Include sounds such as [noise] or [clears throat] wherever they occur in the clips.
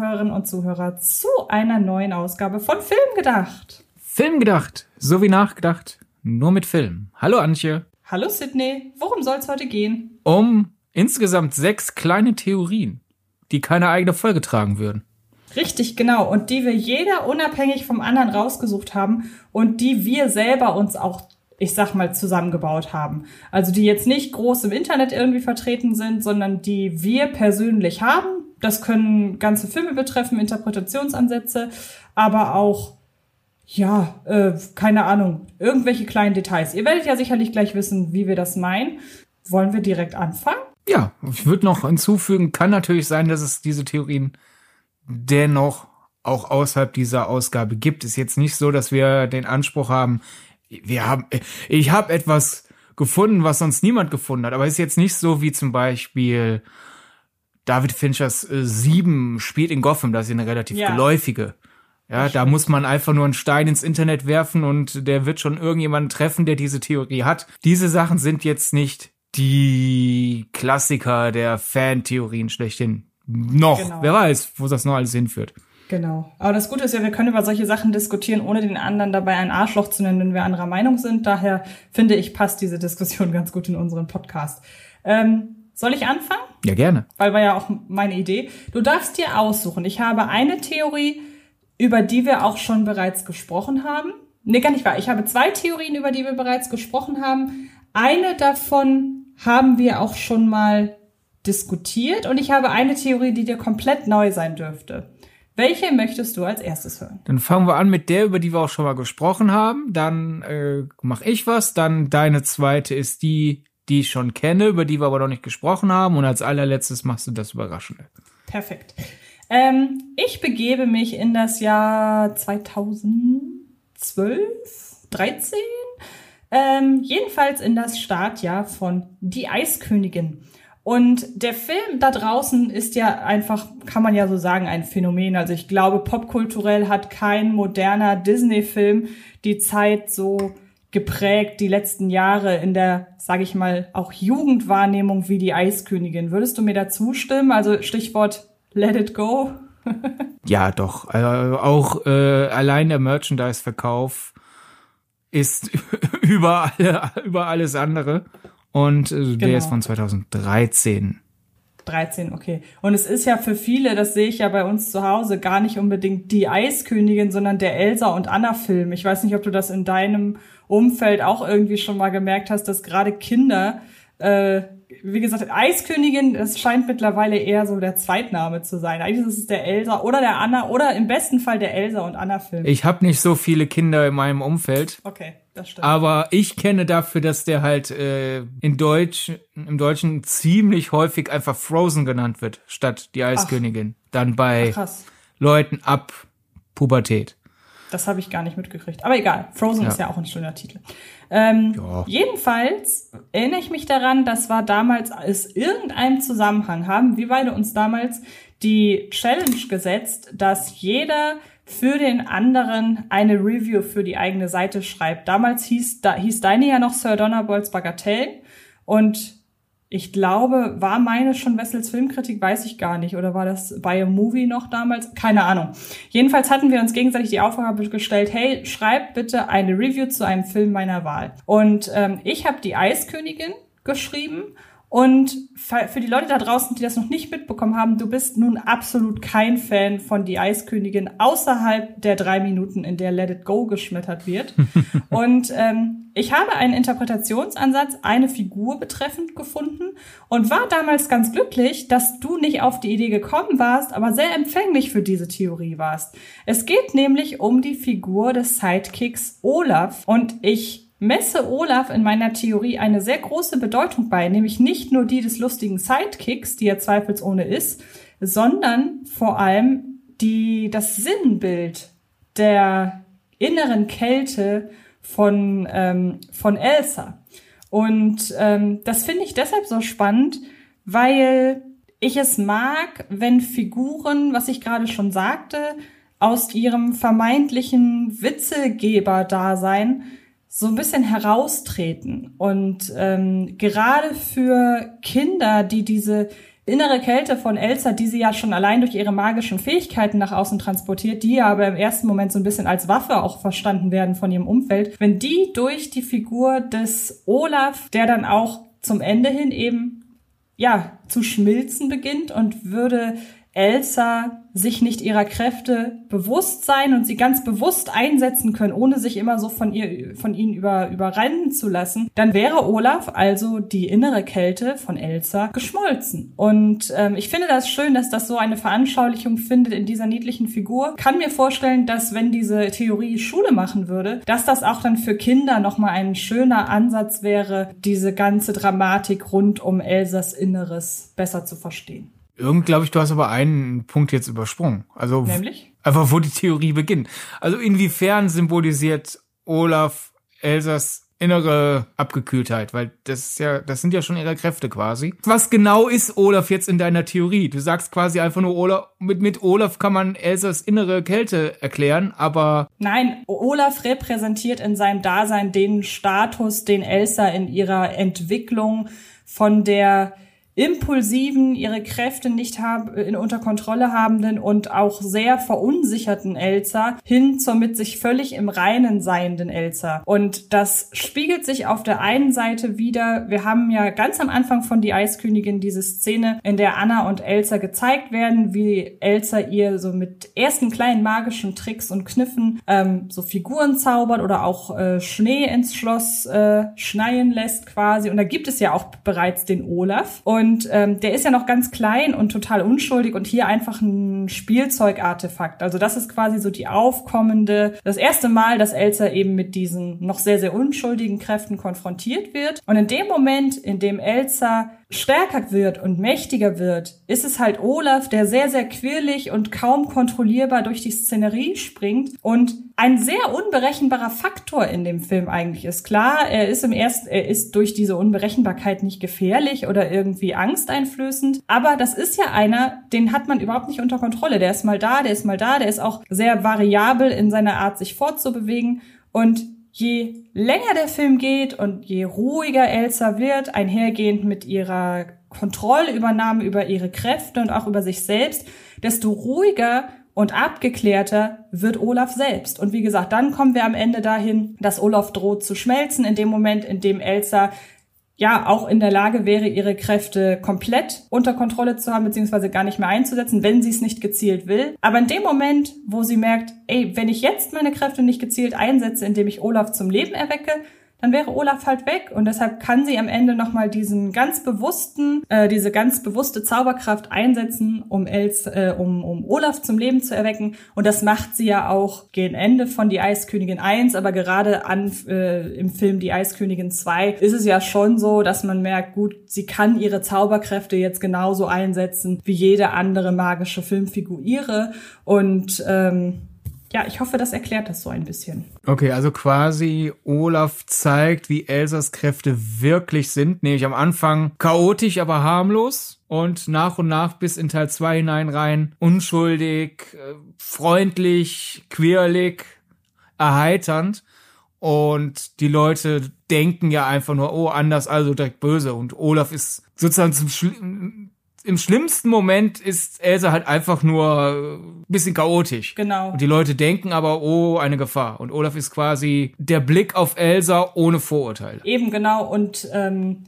Zuhörerinnen und Zuhörer, zu einer neuen Ausgabe von Film gedacht. Film gedacht, so wie nachgedacht, nur mit Film. Hallo Antje. Hallo Sydney, worum soll es heute gehen? Um insgesamt sechs kleine Theorien, die keine eigene Folge tragen würden. Richtig, genau. Und die wir jeder unabhängig vom anderen rausgesucht haben und die wir selber uns auch, ich sag mal, zusammengebaut haben. Also die jetzt nicht groß im Internet irgendwie vertreten sind, sondern die wir persönlich haben. Das können ganze Filme betreffen, Interpretationsansätze, aber auch ja, äh, keine Ahnung, irgendwelche kleinen Details. Ihr werdet ja sicherlich gleich wissen, wie wir das meinen. Wollen wir direkt anfangen? Ja, ich würde noch hinzufügen, kann natürlich sein, dass es diese Theorien dennoch auch außerhalb dieser Ausgabe gibt. Ist jetzt nicht so, dass wir den Anspruch haben, wir haben, ich habe etwas gefunden, was sonst niemand gefunden hat. Aber ist jetzt nicht so wie zum Beispiel David Finchers äh, Sieben spielt in Gotham. Das ist eine relativ ja. geläufige ja, da muss man einfach nur einen Stein ins Internet werfen und der wird schon irgendjemanden treffen, der diese Theorie hat. Diese Sachen sind jetzt nicht die Klassiker der Fantheorien schlechthin. Noch. Genau. Wer weiß, wo das noch alles hinführt. Genau. Aber das Gute ist ja, wir können über solche Sachen diskutieren, ohne den anderen dabei ein Arschloch zu nennen, wenn wir anderer Meinung sind. Daher finde ich, passt diese Diskussion [laughs] ganz gut in unseren Podcast. Ähm, soll ich anfangen? Ja, gerne. Weil war ja auch meine Idee. Du darfst dir aussuchen. Ich habe eine Theorie, über die wir auch schon bereits gesprochen haben. Nee, gar nicht wahr. Ich habe zwei Theorien, über die wir bereits gesprochen haben. Eine davon haben wir auch schon mal diskutiert und ich habe eine Theorie, die dir komplett neu sein dürfte. Welche möchtest du als erstes hören? Dann fangen wir an mit der, über die wir auch schon mal gesprochen haben. Dann äh, mache ich was. Dann deine zweite ist die, die ich schon kenne, über die wir aber noch nicht gesprochen haben. Und als allerletztes machst du das Überraschende. Perfekt. Ähm, ich begebe mich in das Jahr 2012, 13, ähm, jedenfalls in das Startjahr von Die Eiskönigin. Und der Film da draußen ist ja einfach, kann man ja so sagen, ein Phänomen. Also ich glaube, popkulturell hat kein moderner Disney-Film die Zeit so geprägt, die letzten Jahre in der, sage ich mal, auch Jugendwahrnehmung wie die Eiskönigin. Würdest du mir dazu stimmen? Also Stichwort Let It Go. [laughs] ja, doch. Äh, auch äh, allein der Merchandise-Verkauf ist [laughs] über, alle, über alles andere. Und äh, genau. der ist von 2013. 13, okay. Und es ist ja für viele, das sehe ich ja bei uns zu Hause, gar nicht unbedingt die Eiskönigin, sondern der Elsa und Anna Film. Ich weiß nicht, ob du das in deinem Umfeld auch irgendwie schon mal gemerkt hast, dass gerade Kinder äh, wie gesagt, Eiskönigin, das scheint mittlerweile eher so der Zweitname zu sein. Eigentlich ist es der Elsa oder der Anna oder im besten Fall der Elsa und Anna Film. Ich habe nicht so viele Kinder in meinem Umfeld. Okay. Aber ich kenne dafür, dass der halt äh, in Deutsch, im Deutschen ziemlich häufig einfach Frozen genannt wird, statt die Eiskönigin. Ach. Dann bei Ach, Leuten ab Pubertät. Das habe ich gar nicht mitgekriegt. Aber egal, Frozen ja. ist ja auch ein schöner Titel. Ähm, ja. Jedenfalls erinnere ich mich daran, das war damals aus irgendeinem Zusammenhang, haben wir beide uns damals die Challenge gesetzt, dass jeder für den anderen eine Review für die eigene Seite schreibt. Damals hieß, da, hieß deine ja noch Sir Donnerbolts Bagatell und ich glaube, war meine schon Wessels Filmkritik, weiß ich gar nicht. Oder war das bei a Movie noch damals? Keine Ahnung. Jedenfalls hatten wir uns gegenseitig die Aufgabe gestellt, hey, schreib bitte eine Review zu einem Film meiner Wahl. Und ähm, ich habe die Eiskönigin geschrieben und für die Leute da draußen, die das noch nicht mitbekommen haben, du bist nun absolut kein Fan von Die Eiskönigin außerhalb der drei Minuten, in der Let It Go geschmettert wird. [laughs] und ähm, ich habe einen Interpretationsansatz, eine Figur betreffend gefunden und war damals ganz glücklich, dass du nicht auf die Idee gekommen warst, aber sehr empfänglich für diese Theorie warst. Es geht nämlich um die Figur des Sidekicks Olaf und ich messe Olaf in meiner Theorie eine sehr große Bedeutung bei, nämlich nicht nur die des lustigen Sidekicks, die er zweifelsohne ist, sondern vor allem die, das Sinnbild der inneren Kälte von, ähm, von Elsa. Und ähm, das finde ich deshalb so spannend, weil ich es mag, wenn Figuren, was ich gerade schon sagte, aus ihrem vermeintlichen Witzegeber-Dasein so ein bisschen heraustreten. Und ähm, gerade für Kinder, die diese innere Kälte von Elsa, die sie ja schon allein durch ihre magischen Fähigkeiten nach außen transportiert, die ja aber im ersten Moment so ein bisschen als Waffe auch verstanden werden von ihrem Umfeld, wenn die durch die Figur des Olaf, der dann auch zum Ende hin eben ja zu schmilzen beginnt und würde Elsa sich nicht ihrer Kräfte bewusst sein und sie ganz bewusst einsetzen können, ohne sich immer so von ihr, von ihnen über, überrennen zu lassen, dann wäre Olaf, also die innere Kälte von Elsa, geschmolzen. Und ähm, ich finde das schön, dass das so eine Veranschaulichung findet in dieser niedlichen Figur. Kann mir vorstellen, dass wenn diese Theorie Schule machen würde, dass das auch dann für Kinder nochmal ein schöner Ansatz wäre, diese ganze Dramatik rund um Elsas Inneres besser zu verstehen. Irgend glaube ich, du hast aber einen Punkt jetzt übersprungen. Also Nämlich? einfach wo die Theorie beginnt. Also inwiefern symbolisiert Olaf Elsas innere Abgekühltheit, weil das ist ja, das sind ja schon ihre Kräfte quasi. Was genau ist Olaf jetzt in deiner Theorie? Du sagst quasi einfach nur Olaf, mit, mit Olaf kann man Elsas innere Kälte erklären, aber. Nein, Olaf repräsentiert in seinem Dasein den Status, den Elsa in ihrer Entwicklung von der impulsiven, ihre Kräfte nicht haben, in, unter Kontrolle habenden und auch sehr verunsicherten Elsa hin zur mit sich völlig im Reinen seienden Elsa. Und das spiegelt sich auf der einen Seite wieder, wir haben ja ganz am Anfang von Die Eiskönigin diese Szene, in der Anna und Elsa gezeigt werden, wie Elsa ihr so mit ersten kleinen magischen Tricks und Kniffen ähm, so Figuren zaubert oder auch äh, Schnee ins Schloss äh, schneien lässt quasi. Und da gibt es ja auch bereits den Olaf. Und und ähm, der ist ja noch ganz klein und total unschuldig und hier einfach ein Spielzeugartefakt. Also das ist quasi so die aufkommende, das erste Mal, dass Elsa eben mit diesen noch sehr, sehr unschuldigen Kräften konfrontiert wird. Und in dem Moment, in dem Elsa stärker wird und mächtiger wird, ist es halt Olaf, der sehr, sehr quirlig und kaum kontrollierbar durch die Szenerie springt und ein sehr unberechenbarer Faktor in dem Film eigentlich ist. Klar, er ist im ersten, er ist durch diese Unberechenbarkeit nicht gefährlich oder irgendwie angsteinflößend, aber das ist ja einer, den hat man überhaupt nicht unter Kontrolle. Der ist mal da, der ist mal da, der ist auch sehr variabel in seiner Art, sich fortzubewegen und je länger der Film geht und je ruhiger Elsa wird, einhergehend mit ihrer Kontrollübernahme über ihre Kräfte und auch über sich selbst, desto ruhiger und abgeklärter wird Olaf selbst. Und wie gesagt, dann kommen wir am Ende dahin, dass Olaf droht zu schmelzen, in dem Moment, in dem Elsa ja auch in der Lage wäre, ihre Kräfte komplett unter Kontrolle zu haben, beziehungsweise gar nicht mehr einzusetzen, wenn sie es nicht gezielt will. Aber in dem Moment, wo sie merkt, ey, wenn ich jetzt meine Kräfte nicht gezielt einsetze, indem ich Olaf zum Leben erwecke, dann wäre Olaf halt weg. Und deshalb kann sie am Ende nochmal diesen ganz bewussten, äh, diese ganz bewusste Zauberkraft einsetzen, um, Els, äh, um, um Olaf zum Leben zu erwecken. Und das macht sie ja auch gegen Ende von Die Eiskönigin 1, aber gerade an äh, im Film Die Eiskönigin 2 ist es ja schon so, dass man merkt, gut, sie kann ihre Zauberkräfte jetzt genauso einsetzen wie jede andere magische Filmfigur. Und ähm, ja, ich hoffe, das erklärt das so ein bisschen. Okay, also quasi Olaf zeigt, wie Elsas Kräfte wirklich sind, nämlich am Anfang chaotisch, aber harmlos und nach und nach bis in Teil 2 hinein rein unschuldig, äh, freundlich, quirlig, erheiternd. Und die Leute denken ja einfach nur, oh, anders, also direkt böse. Und Olaf ist sozusagen zum Schli im schlimmsten Moment ist Elsa halt einfach nur ein bisschen chaotisch. Genau. Und die Leute denken aber, oh, eine Gefahr. Und Olaf ist quasi der Blick auf Elsa ohne Vorurteile. Eben genau. Und ähm,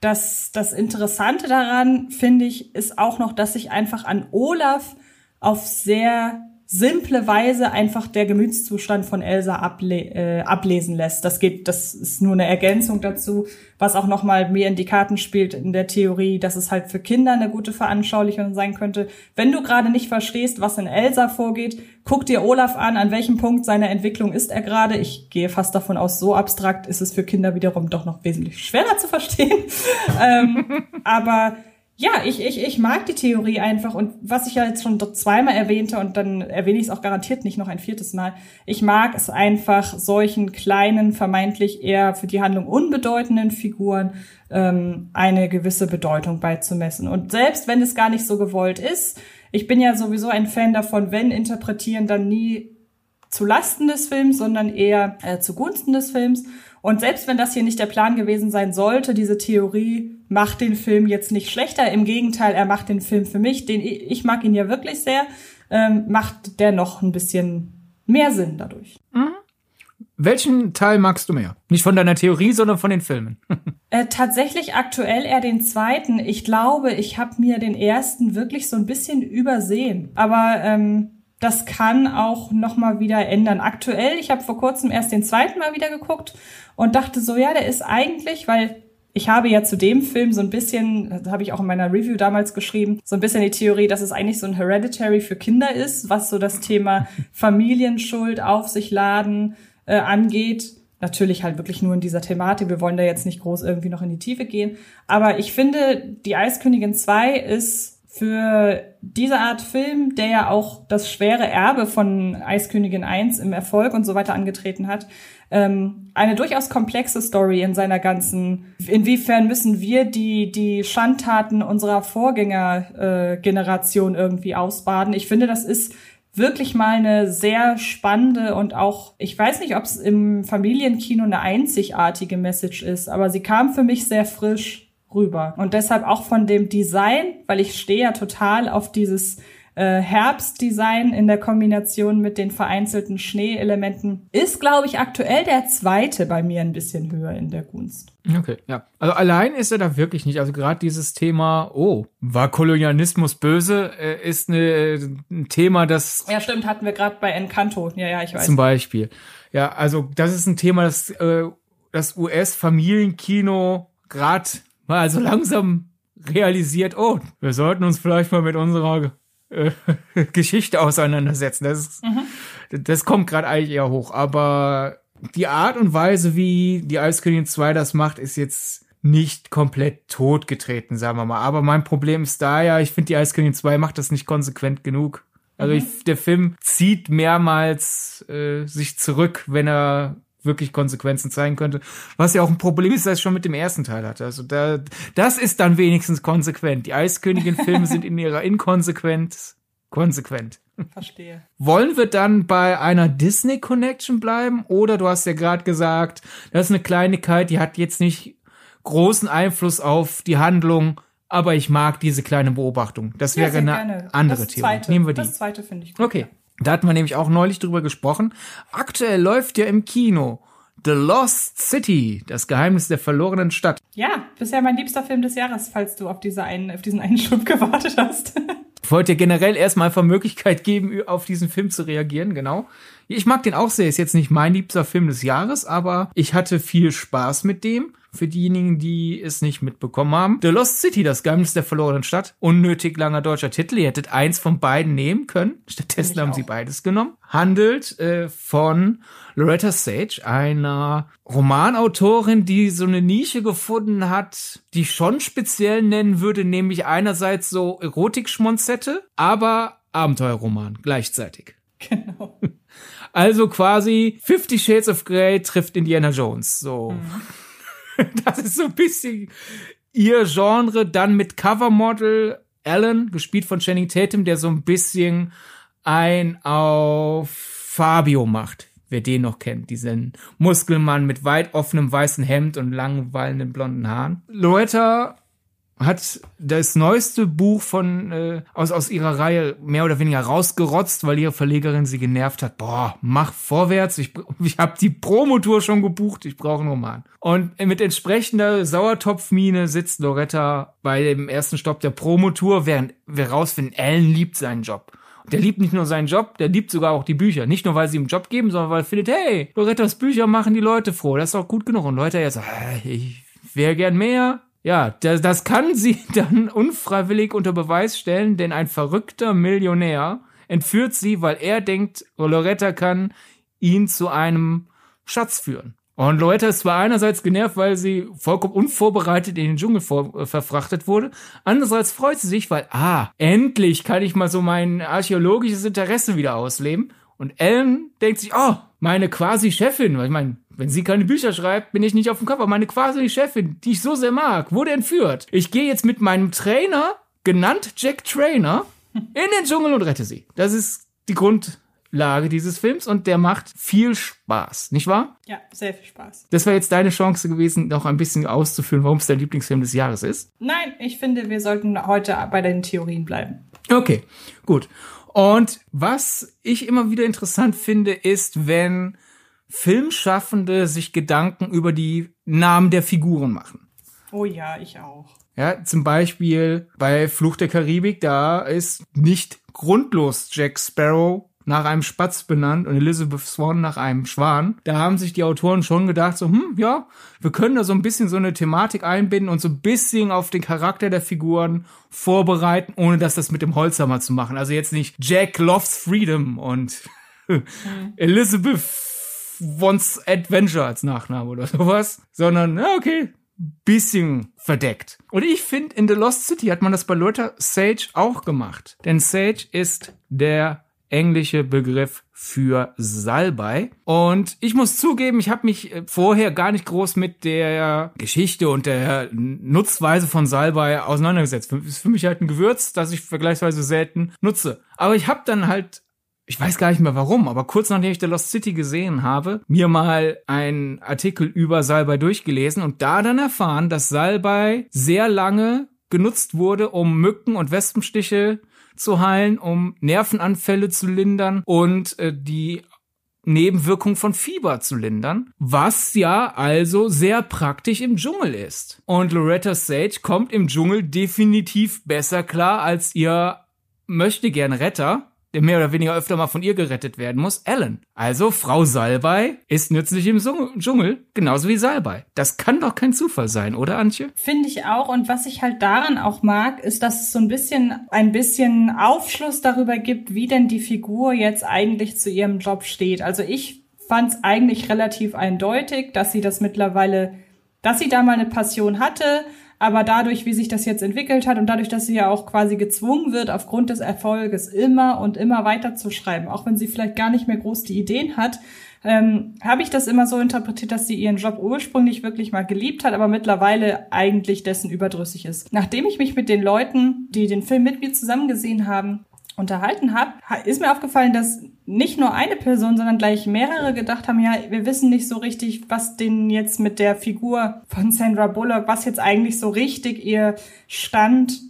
das, das Interessante daran, finde ich, ist auch noch, dass sich einfach an Olaf auf sehr simple Weise einfach der Gemütszustand von Elsa able äh, ablesen lässt. Das geht, das ist nur eine Ergänzung dazu, was auch nochmal mehr in die Karten spielt in der Theorie, dass es halt für Kinder eine gute Veranschaulichung sein könnte. Wenn du gerade nicht verstehst, was in Elsa vorgeht, guck dir Olaf an, an welchem Punkt seiner Entwicklung ist er gerade. Ich gehe fast davon aus, so abstrakt ist es für Kinder wiederum doch noch wesentlich schwerer zu verstehen. [laughs] ähm, aber ja, ich, ich, ich mag die Theorie einfach und was ich ja jetzt schon zweimal erwähnte und dann erwähne ich es auch garantiert nicht noch ein viertes Mal. Ich mag es einfach, solchen kleinen, vermeintlich eher für die Handlung unbedeutenden Figuren ähm, eine gewisse Bedeutung beizumessen. Und selbst wenn es gar nicht so gewollt ist, ich bin ja sowieso ein Fan davon, wenn interpretieren, dann nie zu Lasten des Films, sondern eher äh, zugunsten des Films. Und selbst wenn das hier nicht der Plan gewesen sein sollte, diese Theorie macht den Film jetzt nicht schlechter. Im Gegenteil, er macht den Film für mich, den ich mag ihn ja wirklich sehr, ähm, macht der noch ein bisschen mehr Sinn dadurch. Mhm. Welchen Teil magst du mehr? Nicht von deiner Theorie, sondern von den Filmen. [laughs] äh, tatsächlich aktuell eher den zweiten. Ich glaube, ich habe mir den ersten wirklich so ein bisschen übersehen. Aber ähm, das kann auch noch mal wieder ändern. Aktuell, ich habe vor kurzem erst den zweiten Mal wieder geguckt und dachte so, ja, der ist eigentlich, weil ich habe ja zu dem Film so ein bisschen, das habe ich auch in meiner Review damals geschrieben, so ein bisschen die Theorie, dass es eigentlich so ein Hereditary für Kinder ist, was so das Thema [laughs] Familienschuld auf sich laden äh, angeht. Natürlich halt wirklich nur in dieser Thematik. Wir wollen da jetzt nicht groß irgendwie noch in die Tiefe gehen. Aber ich finde, die Eiskönigin 2 ist für diese Art Film, der ja auch das schwere Erbe von Eiskönigin 1 im Erfolg und so weiter angetreten hat, ähm, eine durchaus komplexe Story in seiner ganzen. Inwiefern müssen wir die die Schandtaten unserer Vorgängergeneration äh, irgendwie ausbaden? Ich finde, das ist wirklich mal eine sehr spannende und auch, ich weiß nicht, ob es im Familienkino eine einzigartige Message ist, aber sie kam für mich sehr frisch rüber. Und deshalb auch von dem Design, weil ich stehe ja total auf dieses äh, Herbstdesign in der Kombination mit den vereinzelten Schneeelementen ist, glaube ich, aktuell der zweite bei mir ein bisschen höher in der Gunst. Okay, ja. Also allein ist er da wirklich nicht. Also gerade dieses Thema, oh, war Kolonialismus böse, äh, ist eine, ein Thema, das. Ja, stimmt, hatten wir gerade bei Encanto. Ja, ja, ich weiß. Zum Beispiel. Ja, also das ist ein Thema, das äh, das US-Familienkino gerade mal so langsam realisiert, oh, wir sollten uns vielleicht mal mit unserer äh, [laughs] Geschichte auseinandersetzen. Das, mhm. das kommt gerade eigentlich eher hoch. Aber die Art und Weise, wie die Eiskönigin 2 das macht, ist jetzt nicht komplett totgetreten, sagen wir mal. Aber mein Problem ist da ja, ich finde, die Eiskönigin 2 macht das nicht konsequent genug. Also mhm. ich, der Film zieht mehrmals äh, sich zurück, wenn er wirklich Konsequenzen zeigen könnte. Was ja auch ein Problem ist, das es schon mit dem ersten Teil hatte. Also da, das ist dann wenigstens konsequent. Die Eiskönigin-Filme sind in ihrer Inkonsequenz konsequent. Verstehe. Wollen wir dann bei einer Disney Connection bleiben? Oder du hast ja gerade gesagt, das ist eine Kleinigkeit, die hat jetzt nicht großen Einfluss auf die Handlung, aber ich mag diese kleine Beobachtung. Das wäre ja, eine gerne. andere Theorie. Zweite. Nehmen wir die. Das zweite finde ich gut. Okay. Da hatten wir nämlich auch neulich drüber gesprochen. Aktuell läuft ja im Kino The Lost City, das Geheimnis der verlorenen Stadt. Ja, bisher mein liebster Film des Jahres, falls du auf, diese einen, auf diesen einen [laughs] Schub gewartet hast. Ich wollte dir generell erstmal einfach Möglichkeit geben, auf diesen Film zu reagieren, genau. Ich mag den auch sehr, ist jetzt nicht mein liebster Film des Jahres, aber ich hatte viel Spaß mit dem für diejenigen, die es nicht mitbekommen haben. The Lost City, das Geheimnis der verlorenen Stadt. Unnötig langer deutscher Titel. Ihr hättet eins von beiden nehmen können. Stattdessen haben sie beides genommen. Handelt äh, von Loretta Sage, einer Romanautorin, die so eine Nische gefunden hat, die ich schon speziell nennen würde, nämlich einerseits so Erotik-Schmonzette, aber Abenteuerroman gleichzeitig. Genau. [laughs] Also quasi Fifty Shades of Grey trifft Indiana Jones. So. Mhm. [laughs] das ist so ein bisschen ihr Genre. Dann mit Covermodel Alan, gespielt von Channing Tatum, der so ein bisschen ein auf Fabio macht. Wer den noch kennt, diesen Muskelmann mit weit offenem weißen Hemd und langen, wallenden blonden Haaren. Loretta hat das neueste Buch von äh, aus aus ihrer Reihe mehr oder weniger rausgerotzt, weil ihre Verlegerin sie genervt hat. Boah, mach vorwärts, ich [laughs] ich habe die Promotour schon gebucht, ich brauche einen Roman. Und mit entsprechender Sauertopfmine sitzt Loretta bei dem ersten Stopp der Promotour, während wir rausfinden, Ellen liebt seinen Job. Der liebt nicht nur seinen Job, der liebt sogar auch die Bücher. Nicht nur, weil sie ihm einen Job geben, sondern weil er findet, hey, Lorettas Bücher machen die Leute froh. Das ist auch gut genug. Und Leute jetzt so, ich wäre gern mehr ja, das, das kann sie [laughs] dann unfreiwillig unter Beweis stellen, denn ein verrückter Millionär entführt sie, weil er denkt, Loretta kann ihn zu einem Schatz führen. Und Loretta ist zwar einerseits genervt, weil sie vollkommen unvorbereitet in den Dschungel vor, äh, verfrachtet wurde, andererseits freut sie sich, weil, ah, endlich kann ich mal so mein archäologisches Interesse wieder ausleben. Und Ellen denkt sich, oh, meine quasi Chefin, weil ich meine, wenn sie keine Bücher schreibt, bin ich nicht auf dem Cover. Meine quasi Chefin, die ich so sehr mag, wurde entführt. Ich gehe jetzt mit meinem Trainer, genannt Jack Trainer, [laughs] in den Dschungel und rette sie. Das ist die Grund Lage dieses Films und der macht viel Spaß, nicht wahr? Ja, sehr viel Spaß. Das wäre jetzt deine Chance gewesen, noch ein bisschen auszuführen, warum es dein Lieblingsfilm des Jahres ist. Nein, ich finde, wir sollten heute bei den Theorien bleiben. Okay, gut. Und was ich immer wieder interessant finde, ist, wenn Filmschaffende sich Gedanken über die Namen der Figuren machen. Oh ja, ich auch. Ja, zum Beispiel bei Fluch der Karibik, da ist nicht grundlos Jack Sparrow nach einem Spatz benannt und Elizabeth Swan nach einem Schwan. Da haben sich die Autoren schon gedacht, so, hm, ja, wir können da so ein bisschen so eine Thematik einbinden und so ein bisschen auf den Charakter der Figuren vorbereiten, ohne dass das mit dem Holzhammer zu machen. Also jetzt nicht Jack loves freedom und. [laughs] Elizabeth wants adventure als Nachname oder sowas, sondern, ja, okay, bisschen verdeckt. Und ich finde, in The Lost City hat man das bei Lothar Sage auch gemacht. Denn Sage ist der englische Begriff für Salbei. Und ich muss zugeben, ich habe mich äh, vorher gar nicht groß mit der Geschichte und der Nutzweise von Salbei auseinandergesetzt. Ist für mich halt ein Gewürz, das ich vergleichsweise selten nutze. Aber ich habe dann halt ich weiß gar nicht mehr warum, aber kurz nachdem ich The Lost City gesehen habe, mir mal einen Artikel über Salbei durchgelesen und da dann erfahren, dass Salbei sehr lange genutzt wurde, um Mücken und Wespenstiche zu heilen, um Nervenanfälle zu lindern und äh, die Nebenwirkung von Fieber zu lindern, was ja also sehr praktisch im Dschungel ist. Und Loretta Sage kommt im Dschungel definitiv besser klar als ihr möchte gern Retter der mehr oder weniger öfter mal von ihr gerettet werden muss, Ellen. Also Frau Salbei ist nützlich im Dschungel, genauso wie Salbei. Das kann doch kein Zufall sein, oder Antje? Finde ich auch. Und was ich halt daran auch mag, ist, dass es so ein bisschen, ein bisschen Aufschluss darüber gibt, wie denn die Figur jetzt eigentlich zu ihrem Job steht. Also ich fand es eigentlich relativ eindeutig, dass sie das mittlerweile, dass sie da mal eine Passion hatte, aber dadurch, wie sich das jetzt entwickelt hat und dadurch, dass sie ja auch quasi gezwungen wird, aufgrund des Erfolges immer und immer weiter zu schreiben, auch wenn sie vielleicht gar nicht mehr groß die Ideen hat, ähm, habe ich das immer so interpretiert, dass sie ihren Job ursprünglich wirklich mal geliebt hat, aber mittlerweile eigentlich dessen überdrüssig ist. Nachdem ich mich mit den Leuten, die den Film mit mir zusammen gesehen haben, unterhalten habe, ist mir aufgefallen, dass nicht nur eine Person, sondern gleich mehrere gedacht haben, ja, wir wissen nicht so richtig, was denn jetzt mit der Figur von Sandra Bullock, was jetzt eigentlich so richtig ihr Stand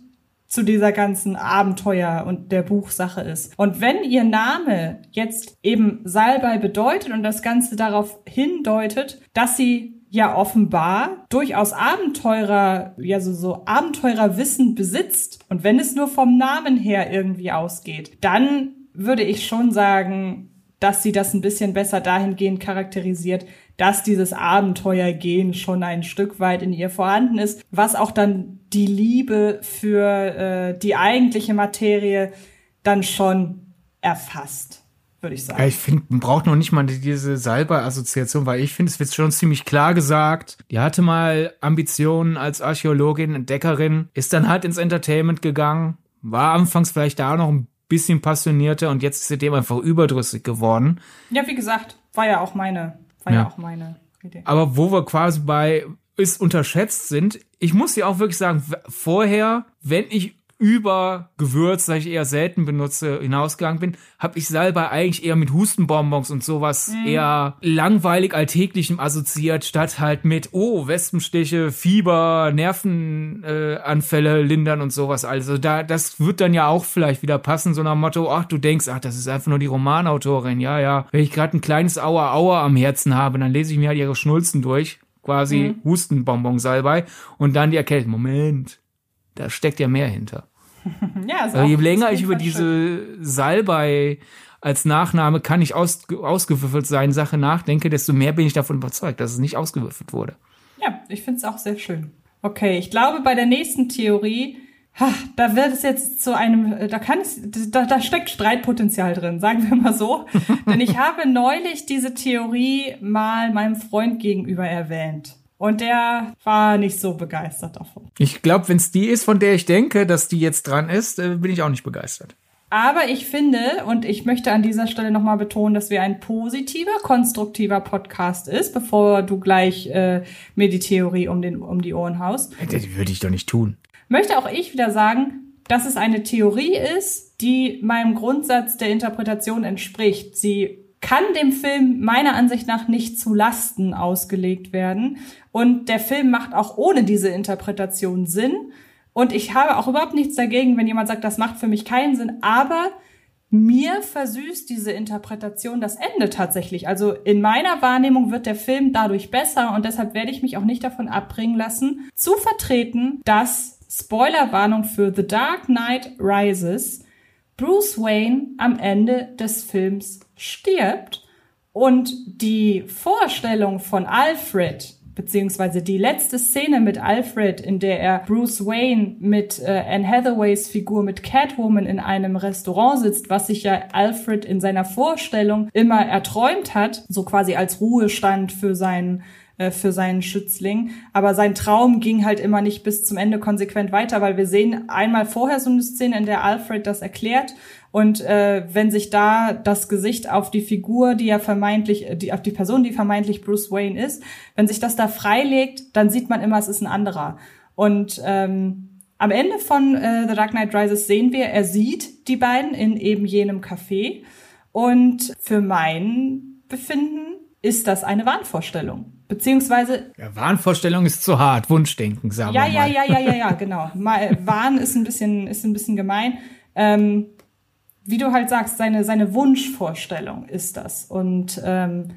zu dieser ganzen Abenteuer und der Buchsache ist. Und wenn ihr Name jetzt eben Salbei bedeutet und das Ganze darauf hindeutet, dass sie ja offenbar durchaus Abenteurer, ja so, so Abenteurerwissen besitzt und wenn es nur vom Namen her irgendwie ausgeht, dann würde ich schon sagen, dass sie das ein bisschen besser dahingehend charakterisiert, dass dieses Abenteuergehen schon ein Stück weit in ihr vorhanden ist, was auch dann die Liebe für äh, die eigentliche Materie dann schon erfasst würde ich sagen. Ja, ich finde, man braucht noch nicht mal diese Salbei-Assoziation, weil ich finde, es wird schon ziemlich klar gesagt. Die hatte mal Ambitionen als Archäologin, Entdeckerin, ist dann halt ins Entertainment gegangen, war anfangs vielleicht da noch ein bisschen passionierter und jetzt ist sie dem einfach überdrüssig geworden. Ja, wie gesagt, war ja auch meine, war ja, ja auch meine Idee. Aber wo wir quasi bei ist unterschätzt sind, ich muss dir auch wirklich sagen, vorher, wenn ich über Gewürz, das ich eher selten benutze, hinausgegangen bin, habe ich Salbei eigentlich eher mit Hustenbonbons und sowas mm. eher langweilig alltäglichem assoziiert, statt halt mit, oh, Wespenstiche, Fieber, Nervenanfälle äh, lindern und sowas. Also da, das wird dann ja auch vielleicht wieder passen, so nach Motto, ach, du denkst, ach, das ist einfach nur die Romanautorin, ja, ja. Wenn ich gerade ein kleines Aua Aua am Herzen habe, dann lese ich mir halt ihre Schnulzen durch, quasi mm. Hustenbonbon Salbei und dann die Erkältung. Moment da steckt ja mehr hinter. [laughs] ja, also je länger ich über diese Salbei als Nachname kann nicht aus, ausgewürfelt sein Sache nachdenke, desto mehr bin ich davon überzeugt, dass es nicht ausgewürfelt wurde. Ja, ich finde es auch sehr schön. Okay, ich glaube, bei der nächsten Theorie, ha, da wird es jetzt zu einem, da kann es, da, da steckt Streitpotenzial drin, sagen wir mal so. [laughs] Denn ich habe neulich diese Theorie mal meinem Freund gegenüber erwähnt. Und der war nicht so begeistert davon. Ich glaube, wenn es die ist, von der ich denke, dass die jetzt dran ist, äh, bin ich auch nicht begeistert. Aber ich finde, und ich möchte an dieser Stelle nochmal betonen, dass wir ein positiver, konstruktiver Podcast ist, bevor du gleich äh, mir die Theorie um, den, um die Ohren haust. Das würde ich doch nicht tun. Möchte auch ich wieder sagen, dass es eine Theorie ist, die meinem Grundsatz der Interpretation entspricht. Sie kann dem Film meiner Ansicht nach nicht zu Lasten ausgelegt werden. Und der Film macht auch ohne diese Interpretation Sinn. Und ich habe auch überhaupt nichts dagegen, wenn jemand sagt, das macht für mich keinen Sinn. Aber mir versüßt diese Interpretation das Ende tatsächlich. Also in meiner Wahrnehmung wird der Film dadurch besser und deshalb werde ich mich auch nicht davon abbringen lassen, zu vertreten, dass Spoilerwarnung für The Dark Knight Rises Bruce Wayne am Ende des Films stirbt und die Vorstellung von Alfred beziehungsweise die letzte Szene mit Alfred, in der er Bruce Wayne mit äh, Anne Hathaways Figur mit Catwoman in einem Restaurant sitzt, was sich ja Alfred in seiner Vorstellung immer erträumt hat, so quasi als Ruhestand für seinen äh, für seinen Schützling. Aber sein Traum ging halt immer nicht bis zum Ende konsequent weiter, weil wir sehen einmal vorher so eine Szene, in der Alfred das erklärt und äh, wenn sich da das Gesicht auf die Figur, die ja vermeintlich, die, auf die Person, die vermeintlich Bruce Wayne ist, wenn sich das da freilegt, dann sieht man immer, es ist ein anderer. Und ähm, am Ende von äh, The Dark Knight Rises sehen wir, er sieht die beiden in eben jenem Café. Und für mein Befinden ist das eine Wahnvorstellung. Beziehungsweise. Ja, Wahnvorstellung ist zu hart, Wunschdenken, sagen ja, wir mal. Ja, ja, ja, ja, ja, [laughs] genau. Mal, Wahn ist ein bisschen, ist ein bisschen gemein. Ähm, wie du halt sagst, seine, seine Wunschvorstellung ist das. Und ähm,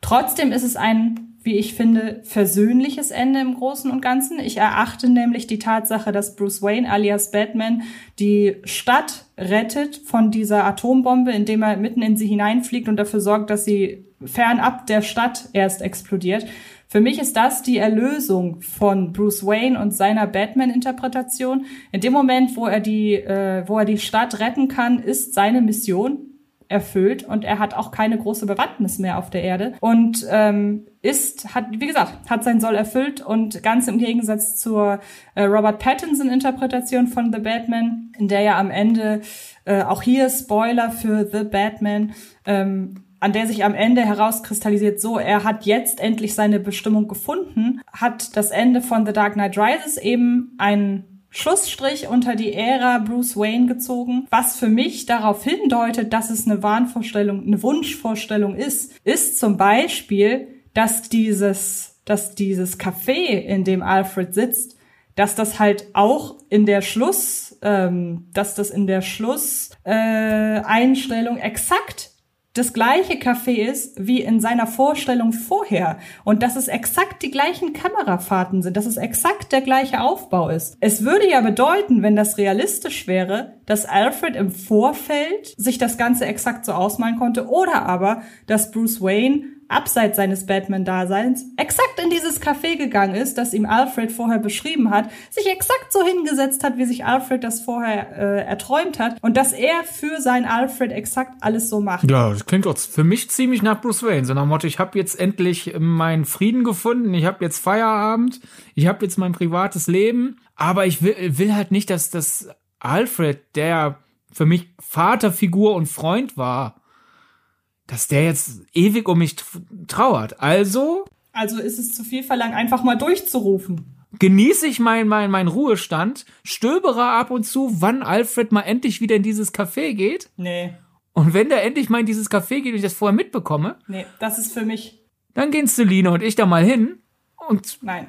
trotzdem ist es ein, wie ich finde, versöhnliches Ende im Großen und Ganzen. Ich erachte nämlich die Tatsache, dass Bruce Wayne alias Batman die Stadt rettet von dieser Atombombe, indem er mitten in sie hineinfliegt und dafür sorgt, dass sie fernab der Stadt erst explodiert. Für mich ist das die Erlösung von Bruce Wayne und seiner Batman-Interpretation. In dem Moment, wo er die, äh, wo er die Stadt retten kann, ist seine Mission erfüllt und er hat auch keine große Bewandtnis mehr auf der Erde und ähm, ist hat wie gesagt hat sein Soll erfüllt und ganz im Gegensatz zur äh, Robert Pattinson Interpretation von The Batman in der ja am Ende äh, auch hier Spoiler für The Batman ähm, an der sich am Ende herauskristallisiert, so, er hat jetzt endlich seine Bestimmung gefunden, hat das Ende von The Dark Knight Rises eben einen Schlussstrich unter die Ära Bruce Wayne gezogen, was für mich darauf hindeutet, dass es eine Wahnvorstellung, eine Wunschvorstellung ist, ist zum Beispiel, dass dieses, dass dieses Café, in dem Alfred sitzt, dass das halt auch in der Schluss, ähm, dass das in der Schlusseinstellung äh, exakt das gleiche Café ist wie in seiner Vorstellung vorher und dass es exakt die gleichen Kamerafahrten sind, dass es exakt der gleiche Aufbau ist. Es würde ja bedeuten, wenn das realistisch wäre, dass Alfred im Vorfeld sich das Ganze exakt so ausmalen konnte oder aber, dass Bruce Wayne abseits seines Batman-Daseins exakt in dieses Café gegangen ist, das ihm Alfred vorher beschrieben hat, sich exakt so hingesetzt hat, wie sich Alfred das vorher äh, erträumt hat und dass er für sein Alfred exakt alles so macht. Ja, das klingt auch für mich ziemlich nach Bruce Wayne, so nach Motto, ich habe jetzt endlich meinen Frieden gefunden, ich habe jetzt Feierabend, ich habe jetzt mein privates Leben, aber ich will, will halt nicht, dass das Alfred, der für mich Vaterfigur und Freund war, dass der jetzt ewig um mich trauert. Also. Also ist es zu viel verlangt, einfach mal durchzurufen. Genieße ich meinen mein, mein Ruhestand, stöbere ab und zu, wann Alfred mal endlich wieder in dieses Café geht. Nee. Und wenn der endlich mal in dieses Café geht und ich das vorher mitbekomme. Nee, das ist für mich. Dann gehen Celine und ich da mal hin und. Nein.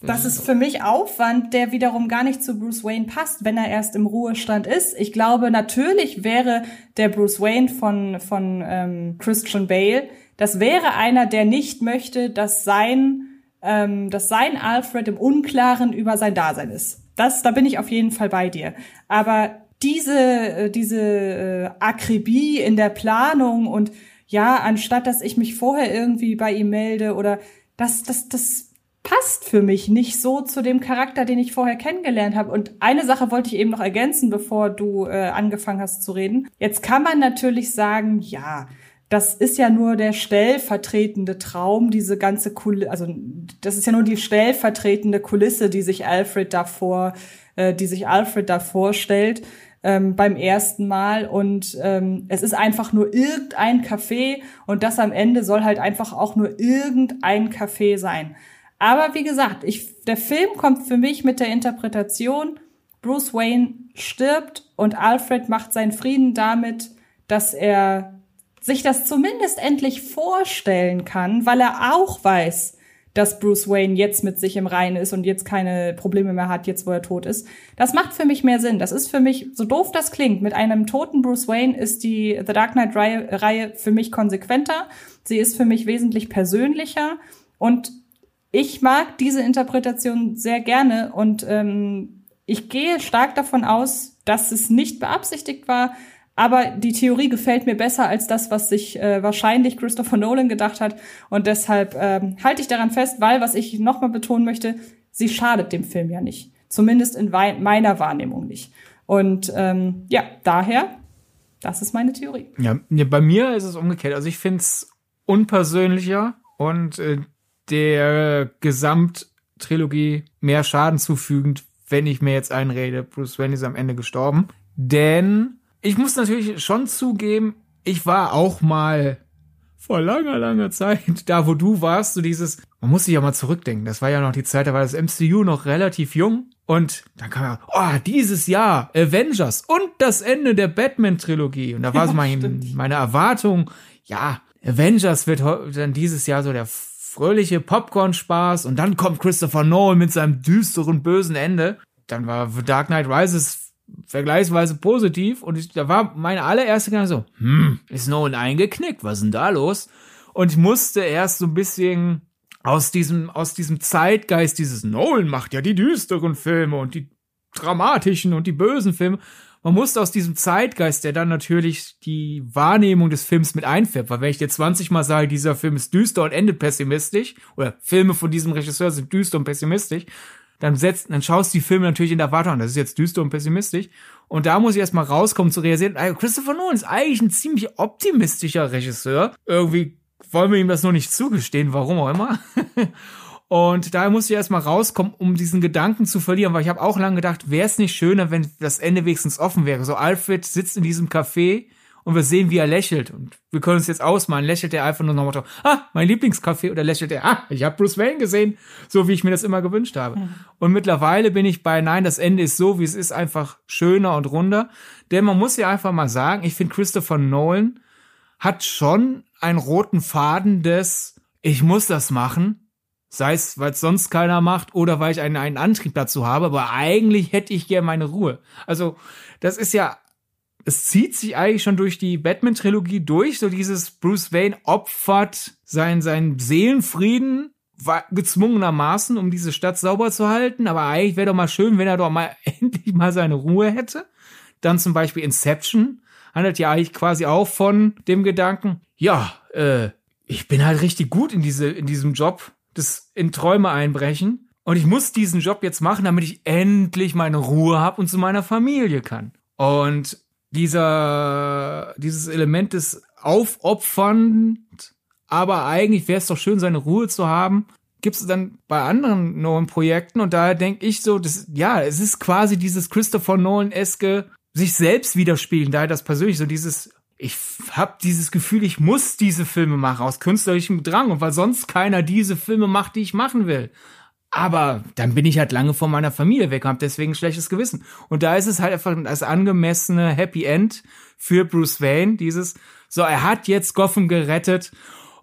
Das ist für mich Aufwand, der wiederum gar nicht zu Bruce Wayne passt, wenn er erst im Ruhestand ist. Ich glaube, natürlich wäre der Bruce Wayne von, von ähm, Christian Bale, das wäre einer, der nicht möchte, dass sein, ähm, dass sein Alfred im Unklaren über sein Dasein ist. Das, da bin ich auf jeden Fall bei dir. Aber diese, äh, diese äh, Akribie in der Planung und ja, anstatt dass ich mich vorher irgendwie bei ihm melde oder das, das, das passt für mich nicht so zu dem Charakter, den ich vorher kennengelernt habe. Und eine Sache wollte ich eben noch ergänzen, bevor du äh, angefangen hast zu reden. Jetzt kann man natürlich sagen, ja, das ist ja nur der stellvertretende Traum, diese ganze Kulisse, also das ist ja nur die stellvertretende Kulisse, die sich Alfred davor, äh, die sich Alfred da vorstellt ähm, beim ersten Mal und ähm, es ist einfach nur irgendein Café und das am Ende soll halt einfach auch nur irgendein Café sein. Aber wie gesagt, ich, der Film kommt für mich mit der Interpretation, Bruce Wayne stirbt und Alfred macht seinen Frieden damit, dass er sich das zumindest endlich vorstellen kann, weil er auch weiß, dass Bruce Wayne jetzt mit sich im Reinen ist und jetzt keine Probleme mehr hat, jetzt wo er tot ist. Das macht für mich mehr Sinn. Das ist für mich, so doof das klingt, mit einem toten Bruce Wayne ist die The Dark Knight Reihe, Reihe für mich konsequenter. Sie ist für mich wesentlich persönlicher und ich mag diese Interpretation sehr gerne und ähm, ich gehe stark davon aus, dass es nicht beabsichtigt war, aber die Theorie gefällt mir besser als das, was sich äh, wahrscheinlich Christopher Nolan gedacht hat. Und deshalb ähm, halte ich daran fest, weil, was ich nochmal betonen möchte, sie schadet dem Film ja nicht. Zumindest in meiner Wahrnehmung nicht. Und ähm, ja, daher, das ist meine Theorie. Ja, bei mir ist es umgekehrt. Also ich finde es unpersönlicher und äh, der Gesamttrilogie mehr Schaden zufügend, wenn ich mir jetzt einrede, Bruce Wayne ist am Ende gestorben. Denn ich muss natürlich schon zugeben, ich war auch mal vor langer, langer Zeit [laughs] da, wo du warst, so dieses, man muss sich ja mal zurückdenken, das war ja noch die Zeit, da war das MCU noch relativ jung. Und dann kam ja, oh, dieses Jahr Avengers und das Ende der Batman-Trilogie. Und da war ja, so mein, meine Erwartung, ja, Avengers wird dann dieses Jahr so der fröhliche Popcorn-Spaß und dann kommt Christopher Nolan mit seinem düsteren, bösen Ende. Dann war Dark Knight Rises vergleichsweise positiv und ich, da war meine allererste Gedanke so, hm, ist Nolan eingeknickt, was ist denn da los? Und ich musste erst so ein bisschen aus diesem, aus diesem Zeitgeist dieses Nolan macht ja die düsteren Filme und die dramatischen und die bösen Filme. Man musste aus diesem Zeitgeist, der dann natürlich die Wahrnehmung des Films mit einfärbt, weil wenn ich dir 20 Mal sage, dieser Film ist düster und endet pessimistisch, oder Filme von diesem Regisseur sind düster und pessimistisch, dann setzt, dann schaust du die Filme natürlich in der Erwartung an. Das ist jetzt düster und pessimistisch. Und da muss ich erstmal rauskommen zu realisieren, Christopher Nolan ist eigentlich ein ziemlich optimistischer Regisseur. Irgendwie wollen wir ihm das nur nicht zugestehen, warum auch immer. [laughs] Und daher muss ich erstmal rauskommen, um diesen Gedanken zu verlieren, weil ich habe auch lange gedacht, wäre es nicht schöner, wenn das Ende wenigstens offen wäre. So Alfred sitzt in diesem Café und wir sehen, wie er lächelt. Und wir können uns jetzt ausmalen, lächelt er einfach nur noch mal, ah, mein Lieblingscafé, oder lächelt er, ah, ich habe Bruce Wayne gesehen, so wie ich mir das immer gewünscht habe. Mhm. Und mittlerweile bin ich bei, nein, das Ende ist so, wie es ist, einfach schöner und runder. Denn man muss ja einfach mal sagen, ich finde Christopher Nolan hat schon einen roten Faden des, ich muss das machen, sei es, weil es sonst keiner macht oder weil ich einen, einen Antrieb dazu habe, aber eigentlich hätte ich gern meine Ruhe. Also, das ist ja es zieht sich eigentlich schon durch die Batman-Trilogie durch, so dieses Bruce Wayne opfert sein, sein Seelenfrieden gezwungenermaßen, um diese Stadt sauber zu halten, aber eigentlich wäre doch mal schön, wenn er doch mal [laughs] endlich mal seine Ruhe hätte. Dann zum Beispiel Inception handelt ja eigentlich quasi auch von dem Gedanken, ja, äh, ich bin halt richtig gut in diese, in diesem Job, das in Träume einbrechen. Und ich muss diesen Job jetzt machen, damit ich endlich meine Ruhe habe und zu meiner Familie kann. Und dieser, dieses Element des Aufopfernd, aber eigentlich wäre es doch schön, seine Ruhe zu haben, gibt es dann bei anderen Nolan-Projekten und daher denke ich so, das, ja, es ist quasi dieses Christopher Nolan-eske sich selbst widerspiegeln, daher das persönlich so dieses, ich habe dieses Gefühl, ich muss diese Filme machen aus künstlerischem Drang und weil sonst keiner diese Filme macht, die ich machen will. Aber dann bin ich halt lange von meiner Familie weg und habe deswegen ein schlechtes Gewissen. Und da ist es halt einfach das angemessene Happy End für Bruce Wayne. Dieses, so, er hat jetzt Gotham gerettet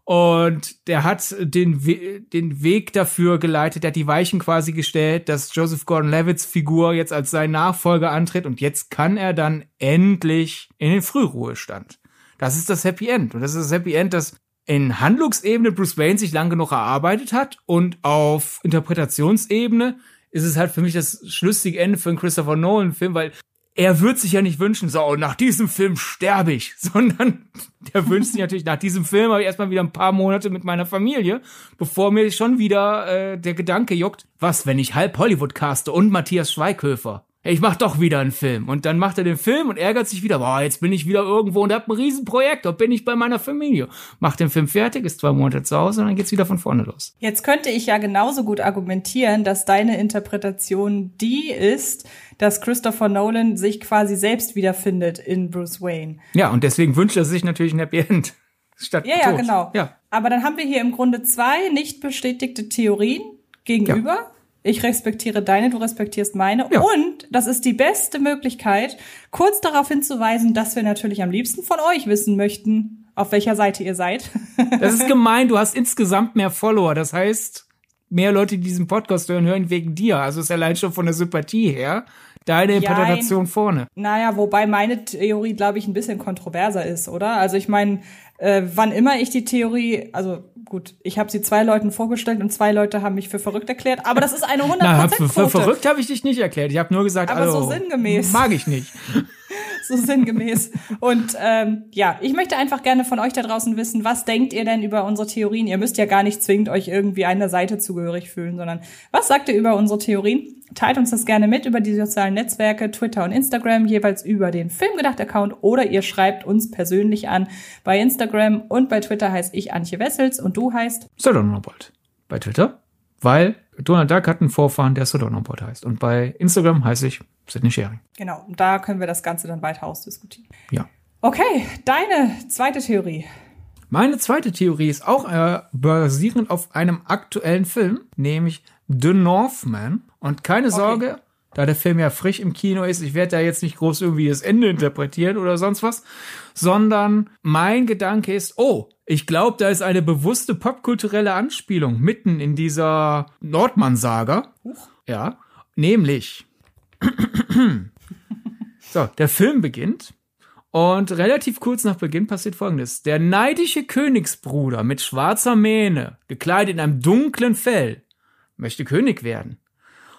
und der hat den, We den Weg dafür geleitet, der hat die Weichen quasi gestellt, dass Joseph Gordon-Levitt's Figur jetzt als sein Nachfolger antritt und jetzt kann er dann endlich in den Frühruhestand. Das ist das Happy End. Und das ist das Happy End, das in Handlungsebene Bruce Wayne sich lang genug erarbeitet hat und auf Interpretationsebene ist es halt für mich das schlüssige Ende für einen Christopher Nolan Film, weil er wird sich ja nicht wünschen, so, nach diesem Film sterbe ich, [laughs] sondern der wünscht sich natürlich, nach diesem Film habe ich erstmal wieder ein paar Monate mit meiner Familie, bevor mir schon wieder äh, der Gedanke juckt, was, wenn ich halb Hollywood caste und Matthias Schweighöfer? Ich mach doch wieder einen Film. Und dann macht er den Film und ärgert sich wieder, boah, jetzt bin ich wieder irgendwo und hab ein Riesenprojekt, dort bin ich bei meiner Familie. Macht den Film fertig, ist zwei Monate zu Hause und dann geht's wieder von vorne los. Jetzt könnte ich ja genauso gut argumentieren, dass deine Interpretation die ist, dass Christopher Nolan sich quasi selbst wiederfindet in Bruce Wayne. Ja, und deswegen wünscht er sich natürlich ein Happy End. [laughs] Statt ja, ja, genau. Ja. Aber dann haben wir hier im Grunde zwei nicht bestätigte Theorien gegenüber. Ja Ich respektiere deine, du respektierst meine. Ja. Und das ist die beste Möglichkeit, kurz darauf hinzuweisen, dass wir natürlich am liebsten von euch wissen möchten, auf welcher Seite ihr seid. [laughs] Das ist gemein, du hast insgesamt mehr Follower. Das heißt, mehr Leute, die diesen Podcast hören, hören wegen dir. Also ist allein schon von der Sympathie her deine Interpretation ja, vorne. Naja, wobei meine Theorie, glaube ich, ein bisschen kontroverser ist, oder? Also ich meine, äh, wann immer ich die Theorie, also gut, ich habe sie zwei Leuten vorgestellt und zwei Leute haben mich für verrückt erklärt, aber das ist eine 100% [laughs] Na, für, für verrückt habe ich dich nicht erklärt. Ich habe nur gesagt, aber also, so sinngemäß. Mag ich nicht. [laughs] [laughs] so sinngemäß. Und ähm, ja, ich möchte einfach gerne von euch da draußen wissen, was denkt ihr denn über unsere Theorien? Ihr müsst ja gar nicht zwingend euch irgendwie einer Seite zugehörig fühlen, sondern was sagt ihr über unsere Theorien? Teilt uns das gerne mit über die sozialen Netzwerke, Twitter und Instagram, jeweils über den Filmgedacht-Account oder ihr schreibt uns persönlich an. Bei Instagram und bei Twitter heißt ich Antje Wessels und du heißt Sodonobold. Bei Twitter, weil Donald Duck hat einen Vorfahren, der Sodonobold heißt. Und bei Instagram heiße ich Sidney Sharing. Genau, und da können wir das Ganze dann weiter ausdiskutieren. Ja. Okay, deine zweite Theorie. Meine zweite Theorie ist auch äh, basierend auf einem aktuellen Film, nämlich The Northman. Und keine okay. Sorge, da der Film ja frisch im Kino ist, ich werde da jetzt nicht groß irgendwie das Ende interpretieren oder sonst was, sondern mein Gedanke ist, oh, ich glaube, da ist eine bewusste popkulturelle Anspielung mitten in dieser Nordmann-Saga. Ja, nämlich [clears throat] so, der Film beginnt und relativ kurz nach Beginn passiert folgendes. Der neidische Königsbruder mit schwarzer Mähne, gekleidet in einem dunklen Fell, möchte König werden.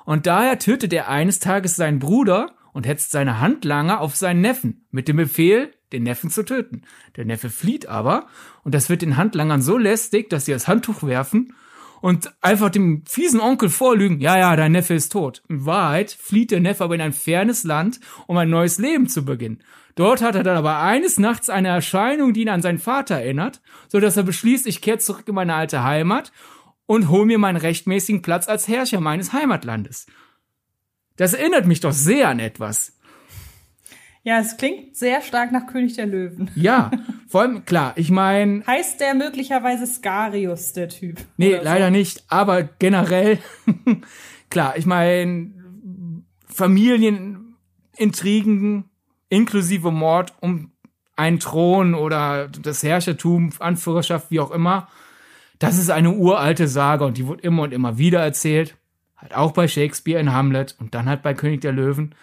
Und daher tötet er eines Tages seinen Bruder und hetzt seine Handlanger auf seinen Neffen mit dem Befehl, den Neffen zu töten. Der Neffe flieht aber und das wird den Handlangern so lästig, dass sie das Handtuch werfen und einfach dem fiesen Onkel vorlügen, ja, ja, dein Neffe ist tot. In Wahrheit flieht der Neffe aber in ein fernes Land, um ein neues Leben zu beginnen. Dort hat er dann aber eines Nachts eine Erscheinung, die ihn an seinen Vater erinnert, so dass er beschließt, ich kehre zurück in meine alte Heimat und hol mir meinen rechtmäßigen Platz als Herrscher meines Heimatlandes. Das erinnert mich doch sehr an etwas. Ja, es klingt sehr stark nach König der Löwen. Ja, vor allem, klar, ich meine. Heißt der möglicherweise Scarius, der Typ? Nee, leider so? nicht, aber generell, [laughs] klar, ich meine, Familienintrigen inklusive Mord um einen Thron oder das Herrschertum, Anführerschaft, wie auch immer, das ist eine uralte Sage und die wird immer und immer wieder erzählt. Halt auch bei Shakespeare in Hamlet und dann halt bei König der Löwen.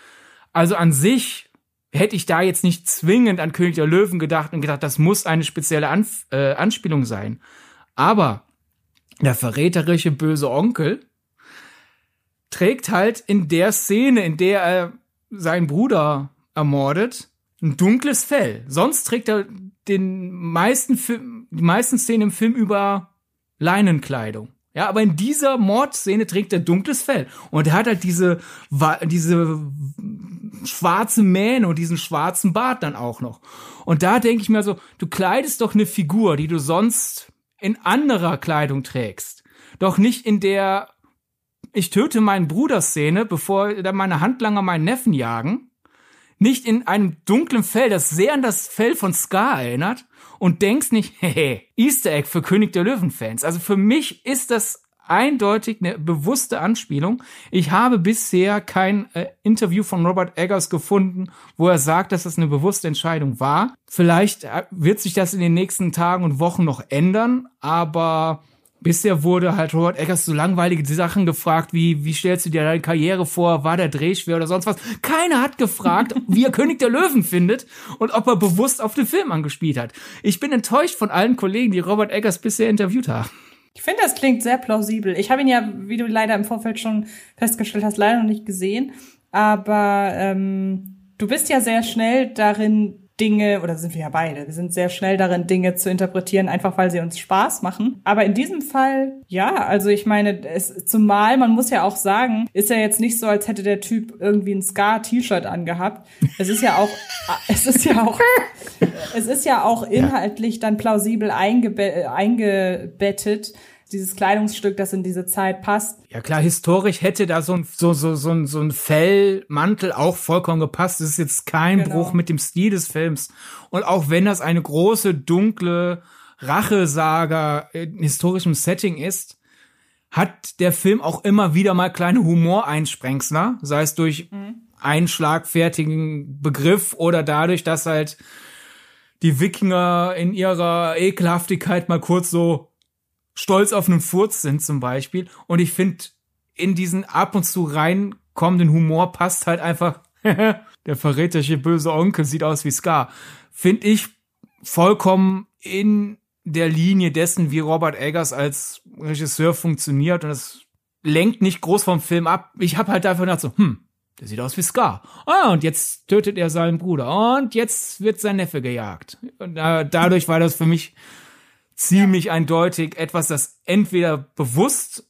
Also an sich hätte ich da jetzt nicht zwingend an König der Löwen gedacht und gedacht, das muss eine spezielle Anf äh, Anspielung sein. Aber der verräterische böse Onkel trägt halt in der Szene, in der er seinen Bruder ermordet, ein dunkles Fell. Sonst trägt er den meisten Film, die meisten Szenen im Film über Leinenkleidung. Ja, aber in dieser Mordszene trägt er dunkles Fell. Und er hat halt diese, diese schwarze Mähne und diesen schwarzen Bart dann auch noch. Und da denke ich mir so, du kleidest doch eine Figur, die du sonst in anderer Kleidung trägst. Doch nicht in der ich töte meinen Bruder Szene, bevor dann meine Handlanger meinen Neffen jagen. Nicht in einem dunklen Fell, das sehr an das Fell von Scar erinnert, und denkst nicht, [laughs] hehe, Easter Egg für König der Löwen-Fans. Also für mich ist das eindeutig eine bewusste Anspielung. Ich habe bisher kein äh, Interview von Robert Eggers gefunden, wo er sagt, dass das eine bewusste Entscheidung war. Vielleicht äh, wird sich das in den nächsten Tagen und Wochen noch ändern, aber Bisher wurde halt Robert Eggers so langweilige Sachen gefragt, wie, wie stellst du dir deine Karriere vor, war der Dreh schwer oder sonst was. Keiner hat gefragt, [laughs] wie er König der Löwen findet und ob er bewusst auf den Film angespielt hat. Ich bin enttäuscht von allen Kollegen, die Robert Eggers bisher interviewt haben. Ich finde, das klingt sehr plausibel. Ich habe ihn ja, wie du leider im Vorfeld schon festgestellt hast, leider noch nicht gesehen. Aber ähm, du bist ja sehr schnell darin, Dinge, oder sind wir ja beide, wir sind sehr schnell darin, Dinge zu interpretieren, einfach weil sie uns Spaß machen. Aber in diesem Fall, ja, also ich meine, es, zumal, man muss ja auch sagen, ist ja jetzt nicht so, als hätte der Typ irgendwie ein Scar-T-Shirt angehabt. [laughs] Es ist ja auch, es ist ja auch, es ist ja auch inhaltlich dann plausibel eingebe eingebettet, dieses Kleidungsstück, das in diese Zeit passt. Ja klar, historisch hätte da so ein, so, so, so ein, so ein Fellmantel auch vollkommen gepasst. Das ist jetzt kein genau. Bruch mit dem Stil des Films. Und auch wenn das eine große, dunkle Rachesaga in historischem Setting ist, hat der Film auch immer wieder mal kleine Humoreinsprengsler, sei es durch mhm. einen schlagfertigen Begriff oder dadurch, dass halt die Wikinger in ihrer Ekelhaftigkeit mal kurz so stolz auf einen Furz sind zum Beispiel. Und ich finde, in diesen ab und zu reinkommenden Humor passt halt einfach, [laughs] der verräterische böse Onkel sieht aus wie Scar. Finde ich vollkommen in der Linie dessen, wie Robert Eggers als Regisseur funktioniert und es lenkt nicht groß vom Film ab. Ich habe halt einfach gedacht so, hm, der sieht aus wie Scar. Ah, und jetzt tötet er seinen Bruder. Und jetzt wird sein Neffe gejagt. Und äh, dadurch war das für mich ziemlich ja. eindeutig etwas, das entweder bewusst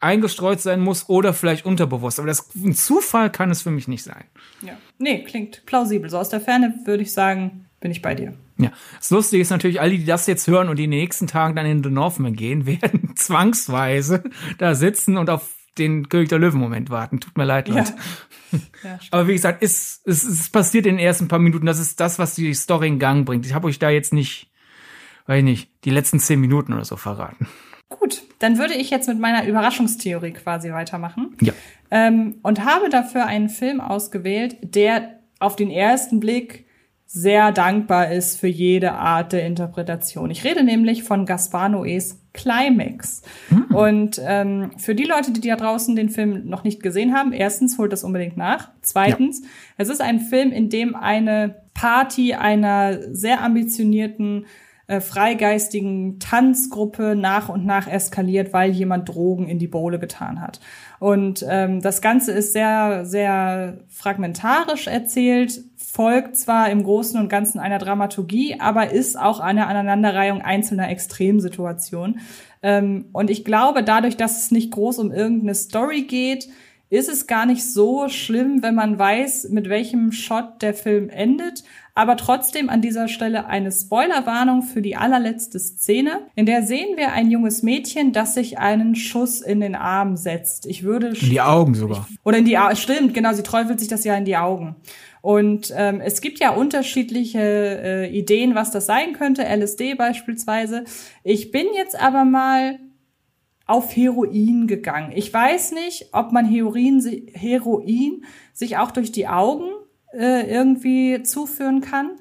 eingestreut sein muss oder vielleicht unterbewusst. Aber das ein Zufall kann es für mich nicht sein. Ja. Nee, klingt plausibel. So aus der Ferne würde ich sagen, bin ich bei dir. Ja. Das Lustige ist natürlich, alle, die das jetzt hören und die in den nächsten Tagen dann in The Northman gehen, [laughs] werden zwangsweise da sitzen und auf den König der Löwen-Moment warten. Tut mir leid, Leute. Ja. [laughs] ja Aber wie gesagt, es, es, es passiert in den ersten paar Minuten. Das ist das, was die Story in Gang bringt. Ich habe euch da jetzt nicht, weiß ich nicht, die letzten zehn Minuten oder so verraten. Gut, dann würde ich jetzt mit meiner Überraschungstheorie quasi weitermachen. Ja. Ähm, und habe dafür einen Film ausgewählt, der auf den ersten Blick sehr dankbar ist für jede Art der Interpretation. Ich rede nämlich von Gaspar Noés Climax. Mhm. Und ähm, für die Leute, die da draußen den Film noch nicht gesehen haben, erstens holt das unbedingt nach. Zweitens, ja. es ist ein Film, in dem eine Party einer sehr ambitionierten äh, freigeistigen Tanzgruppe nach und nach eskaliert, weil jemand Drogen in die Bowle getan hat. Und ähm, das Ganze ist sehr, sehr fragmentarisch erzählt, folgt zwar im Großen und Ganzen einer Dramaturgie, aber ist auch eine Aneinanderreihung einzelner Extremsituationen. Ähm, und ich glaube, dadurch, dass es nicht groß um irgendeine Story geht, ist es gar nicht so schlimm, wenn man weiß, mit welchem Shot der Film endet. Aber trotzdem an dieser Stelle eine Spoilerwarnung für die allerletzte Szene. In der sehen wir ein junges Mädchen, das sich einen Schuss in den Arm setzt. Ich würde. In die Augen sogar. Oder in die Augen. Stimmt, genau, sie träufelt sich das ja in die Augen. Und ähm, es gibt ja unterschiedliche äh, Ideen, was das sein könnte, LSD beispielsweise. Ich bin jetzt aber mal auf Heroin gegangen. Ich weiß nicht, ob man Heroin, Heroin sich auch durch die Augen äh, irgendwie zuführen kann.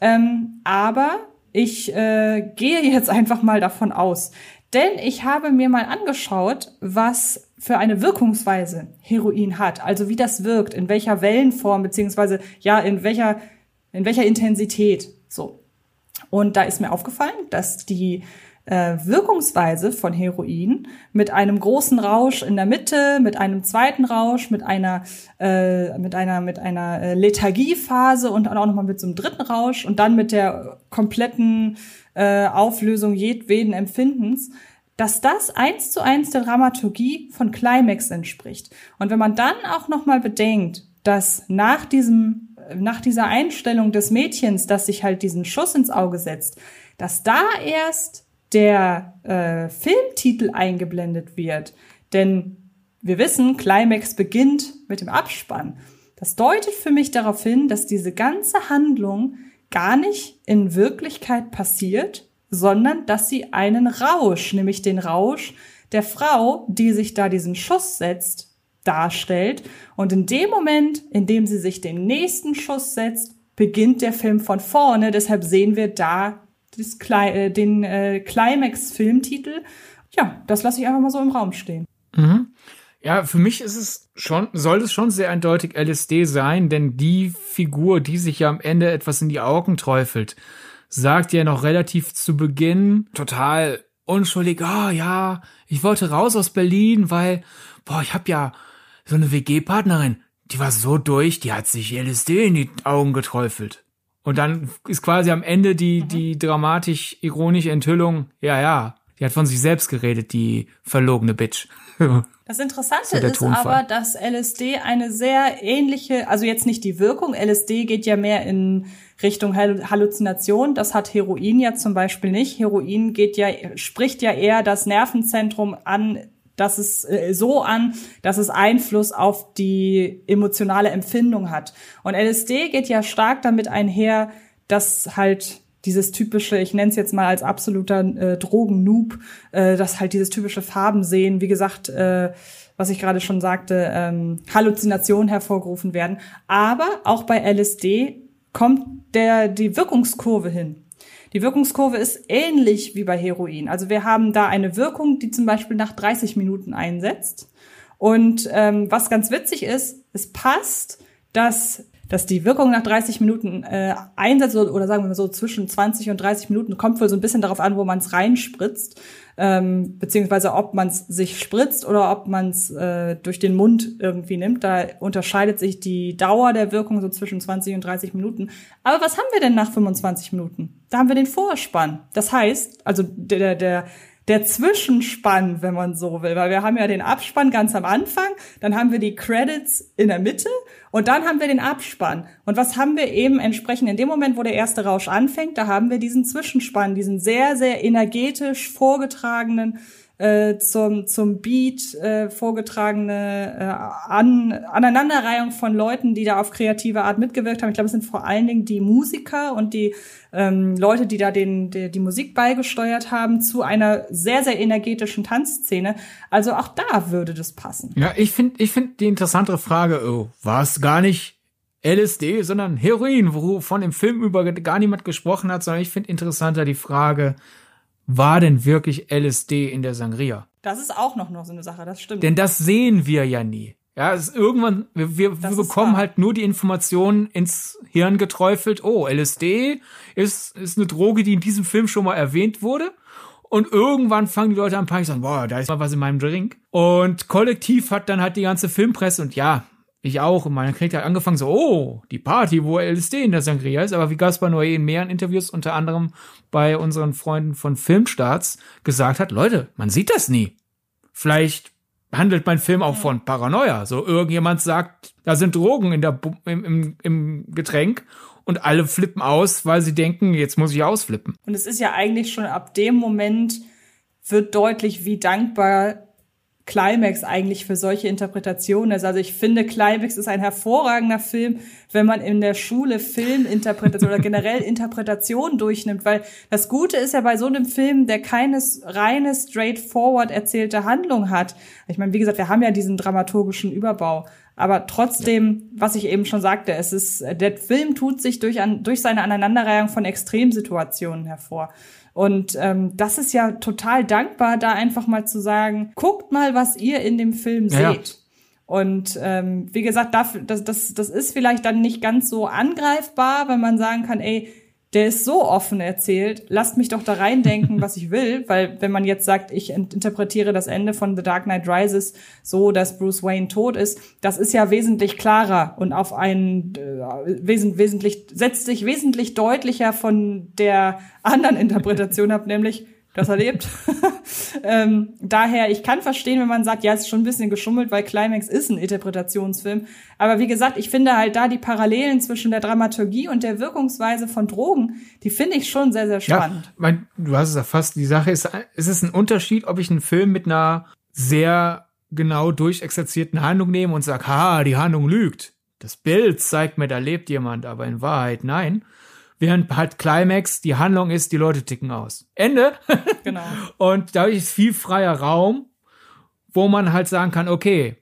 Ähm, aber ich äh, gehe jetzt einfach mal davon aus. Denn ich habe mir mal angeschaut, was für eine Wirkungsweise Heroin hat, also wie das wirkt, in welcher Wellenform, beziehungsweise ja, in welcher, in welcher Intensität. So. Und da ist mir aufgefallen, dass die äh, Wirkungsweise von Heroin mit einem großen Rausch in der Mitte, mit einem zweiten Rausch, mit einer äh, mit einer mit einer äh, Lethargiephase und auch nochmal mit so einem dritten Rausch und dann mit der kompletten äh, Auflösung jedweden Empfindens dass das eins zu eins der Dramaturgie von Climax entspricht. Und wenn man dann auch noch mal bedenkt, dass nach diesem, nach dieser Einstellung des Mädchens, dass sich halt diesen Schuss ins Auge setzt, dass da erst der äh, Filmtitel eingeblendet wird. Denn wir wissen, Climax beginnt mit dem Abspann. Das deutet für mich darauf hin, dass diese ganze Handlung gar nicht in Wirklichkeit passiert, sondern dass sie einen Rausch, nämlich den Rausch der Frau, die sich da diesen Schuss setzt, darstellt. Und in dem Moment, in dem sie sich den nächsten Schuss setzt, beginnt der Film von vorne. Deshalb sehen wir da das, äh, den äh, Climax-Filmtitel. Ja, das lasse ich einfach mal so im Raum stehen. Mhm. Ja, für mich ist es schon, soll es schon sehr eindeutig LSD sein, denn die Figur, die sich ja am Ende etwas in die Augen träufelt, sagt ja noch relativ zu Beginn total unschuldig, ah oh, ja, ich wollte raus aus Berlin, weil, boah, ich hab ja so eine WG-Partnerin, die war so durch, die hat sich LSD in die Augen geträufelt. Und dann ist quasi am Ende die, mhm. die dramatisch-ironische Enthüllung, ja, ja, die hat von sich selbst geredet, die verlogene Bitch. [laughs] Das Interessante so ist aber, dass LSD eine sehr ähnliche, also jetzt nicht die Wirkung, LSD geht ja mehr in Richtung Halluzination. Das hat Heroin ja zum Beispiel nicht. Heroin geht ja, spricht ja eher das Nervenzentrum an, dass es äh, so an, dass es Einfluss auf die emotionale Empfindung hat. Und LSD geht ja stark damit einher, dass halt dieses typische, ich nenne es jetzt mal als absoluter äh, Drogen-Noob, äh, dass halt dieses typische Farben sehen, wie gesagt, äh, was ich gerade schon sagte, ähm, Halluzinationen hervorgerufen werden. Aber auch bei LSD kommt der, die Wirkungskurve hin. Die Wirkungskurve ist ähnlich wie bei Heroin. Also wir haben da eine Wirkung, die zum Beispiel nach 30 Minuten einsetzt. Und ähm, was ganz witzig ist, es passt, dass dass die Wirkung nach 30 Minuten äh, einsetzt oder sagen wir mal so zwischen 20 und 30 Minuten kommt wohl so ein bisschen darauf an, wo man es reinspritzt, ähm, beziehungsweise ob man es sich spritzt oder ob man es äh, durch den Mund irgendwie nimmt. Da unterscheidet sich die Dauer der Wirkung so zwischen 20 und 30 Minuten. Aber was haben wir denn nach 25 Minuten? Da haben wir den Vorspann. Das heißt, also der der der Zwischenspann, wenn man so will, weil wir haben ja den Abspann ganz am Anfang, dann haben wir die Credits in der Mitte und dann haben wir den Abspann. Und was haben wir eben entsprechend in dem Moment, wo der erste Rausch anfängt, da haben wir diesen Zwischenspann, diesen sehr, sehr energetisch vorgetragenen äh, zum, zum Beat äh, vorgetragene äh, An Aneinanderreihung von Leuten, die da auf kreative Art mitgewirkt haben. Ich glaube, es sind vor allen Dingen die Musiker und die ähm, Leute, die da den, die, die Musik beigesteuert haben zu einer sehr, sehr energetischen Tanzszene. Also auch da würde das passen. Ja, ich finde ich finde die interessantere Frage, oh, war es gar nicht LSD, sondern Heroin, wovon im Film über gar niemand gesprochen hat, sondern ich finde interessanter die Frage, war denn wirklich LSD in der Sangria? Das ist auch noch, noch so eine Sache, das stimmt. Denn das sehen wir ja nie. Ja, es ist irgendwann, wir, wir, wir bekommen halt nur die Informationen ins Hirn geträufelt. Oh, LSD ist, ist eine Droge, die in diesem Film schon mal erwähnt wurde. Und irgendwann fangen die Leute an Panik sagen, boah, da ist mal was in meinem Drink. Und kollektiv hat dann halt die ganze Filmpresse und ja, ich auch. Und meine Kritik hat angefangen so, oh, die Party, wo LSD in der Sangria ist. Aber wie Gaspar Noé in mehreren Interviews, unter anderem bei unseren Freunden von Filmstarts, gesagt hat, Leute, man sieht das nie. Vielleicht handelt mein Film auch von Paranoia. So irgendjemand sagt, da sind Drogen in der, im, im, im Getränk und alle flippen aus, weil sie denken, jetzt muss ich ausflippen. Und es ist ja eigentlich schon ab dem Moment wird deutlich, wie dankbar Climax eigentlich für solche Interpretationen ist. Also ich finde, Climax ist ein hervorragender Film, wenn man in der Schule Filminterpretation oder generell [laughs] Interpretation durchnimmt, weil das Gute ist ja bei so einem Film, der keine reine straightforward erzählte Handlung hat. Ich meine, wie gesagt, wir haben ja diesen dramaturgischen Überbau. Aber trotzdem, was ich eben schon sagte, es ist, der Film tut sich durch, an, durch seine Aneinanderreihung von Extremsituationen hervor. Und ähm, das ist ja total dankbar, da einfach mal zu sagen, guckt mal, was ihr in dem Film ja. seht. Und ähm, wie gesagt, das, das, das ist vielleicht dann nicht ganz so angreifbar, wenn man sagen kann, ey, der ist so offen erzählt, lasst mich doch da reindenken, was ich will, [laughs] weil wenn man jetzt sagt, ich interpretiere das Ende von The Dark Knight Rises so, dass Bruce Wayne tot ist, das ist ja wesentlich klarer und auf einen äh, wesentlich, wesentlich setzt sich wesentlich deutlicher von der anderen Interpretation ab, [laughs] nämlich das erlebt. [laughs] ähm, daher, ich kann verstehen, wenn man sagt, ja, es ist schon ein bisschen geschummelt, weil Climax ist ein Interpretationsfilm. Aber wie gesagt, ich finde halt da die Parallelen zwischen der Dramaturgie und der Wirkungsweise von Drogen, die finde ich schon sehr, sehr spannend. Ja, mein, du hast es erfasst. Die Sache ist, es ist ein Unterschied, ob ich einen Film mit einer sehr genau durchexerzierten Handlung nehme und sage, ha, die Handlung lügt. Das Bild zeigt mir, da lebt jemand, aber in Wahrheit nein während halt Climax die Handlung ist, die Leute ticken aus. Ende. [laughs] Genau. und dadurch ist viel freier Raum, wo man halt sagen kann, okay,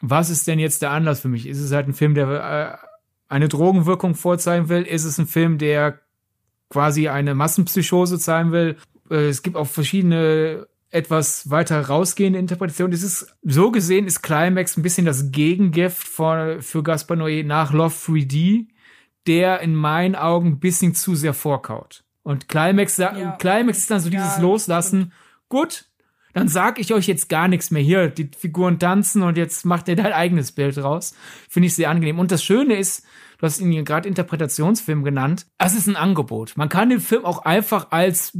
was ist denn jetzt der Anlass für mich? Ist es halt ein Film, der äh, eine Drogenwirkung vorzeigen will? Ist es ein Film, der quasi eine Massenpsychose zeigen will? Äh, es gibt auch verschiedene etwas weiter rausgehende Interpretationen. Es ist so gesehen ist Climax ein bisschen das Gegengift für, für Gaspar Noé nach Love 3D der in meinen Augen ein bisschen zu sehr vorkaut. Und Climax, ja, Climax ist dann so dieses ja, Loslassen. Gut, dann sag ich euch jetzt gar nichts mehr. Hier, die Figuren tanzen und jetzt macht ihr dein eigenes Bild raus. Finde ich sehr angenehm. Und das Schöne ist, du hast ihn gerade Interpretationsfilm genannt. Es ist ein Angebot. Man kann den Film auch einfach als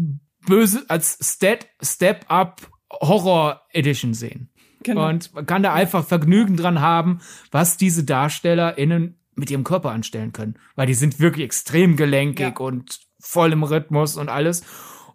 böse, als Step, Step Up Horror Edition sehen. Genau. Und man kann da einfach Vergnügen dran haben, was diese DarstellerInnen mit ihrem Körper anstellen können. Weil die sind wirklich extrem gelenkig ja. und voll im Rhythmus und alles.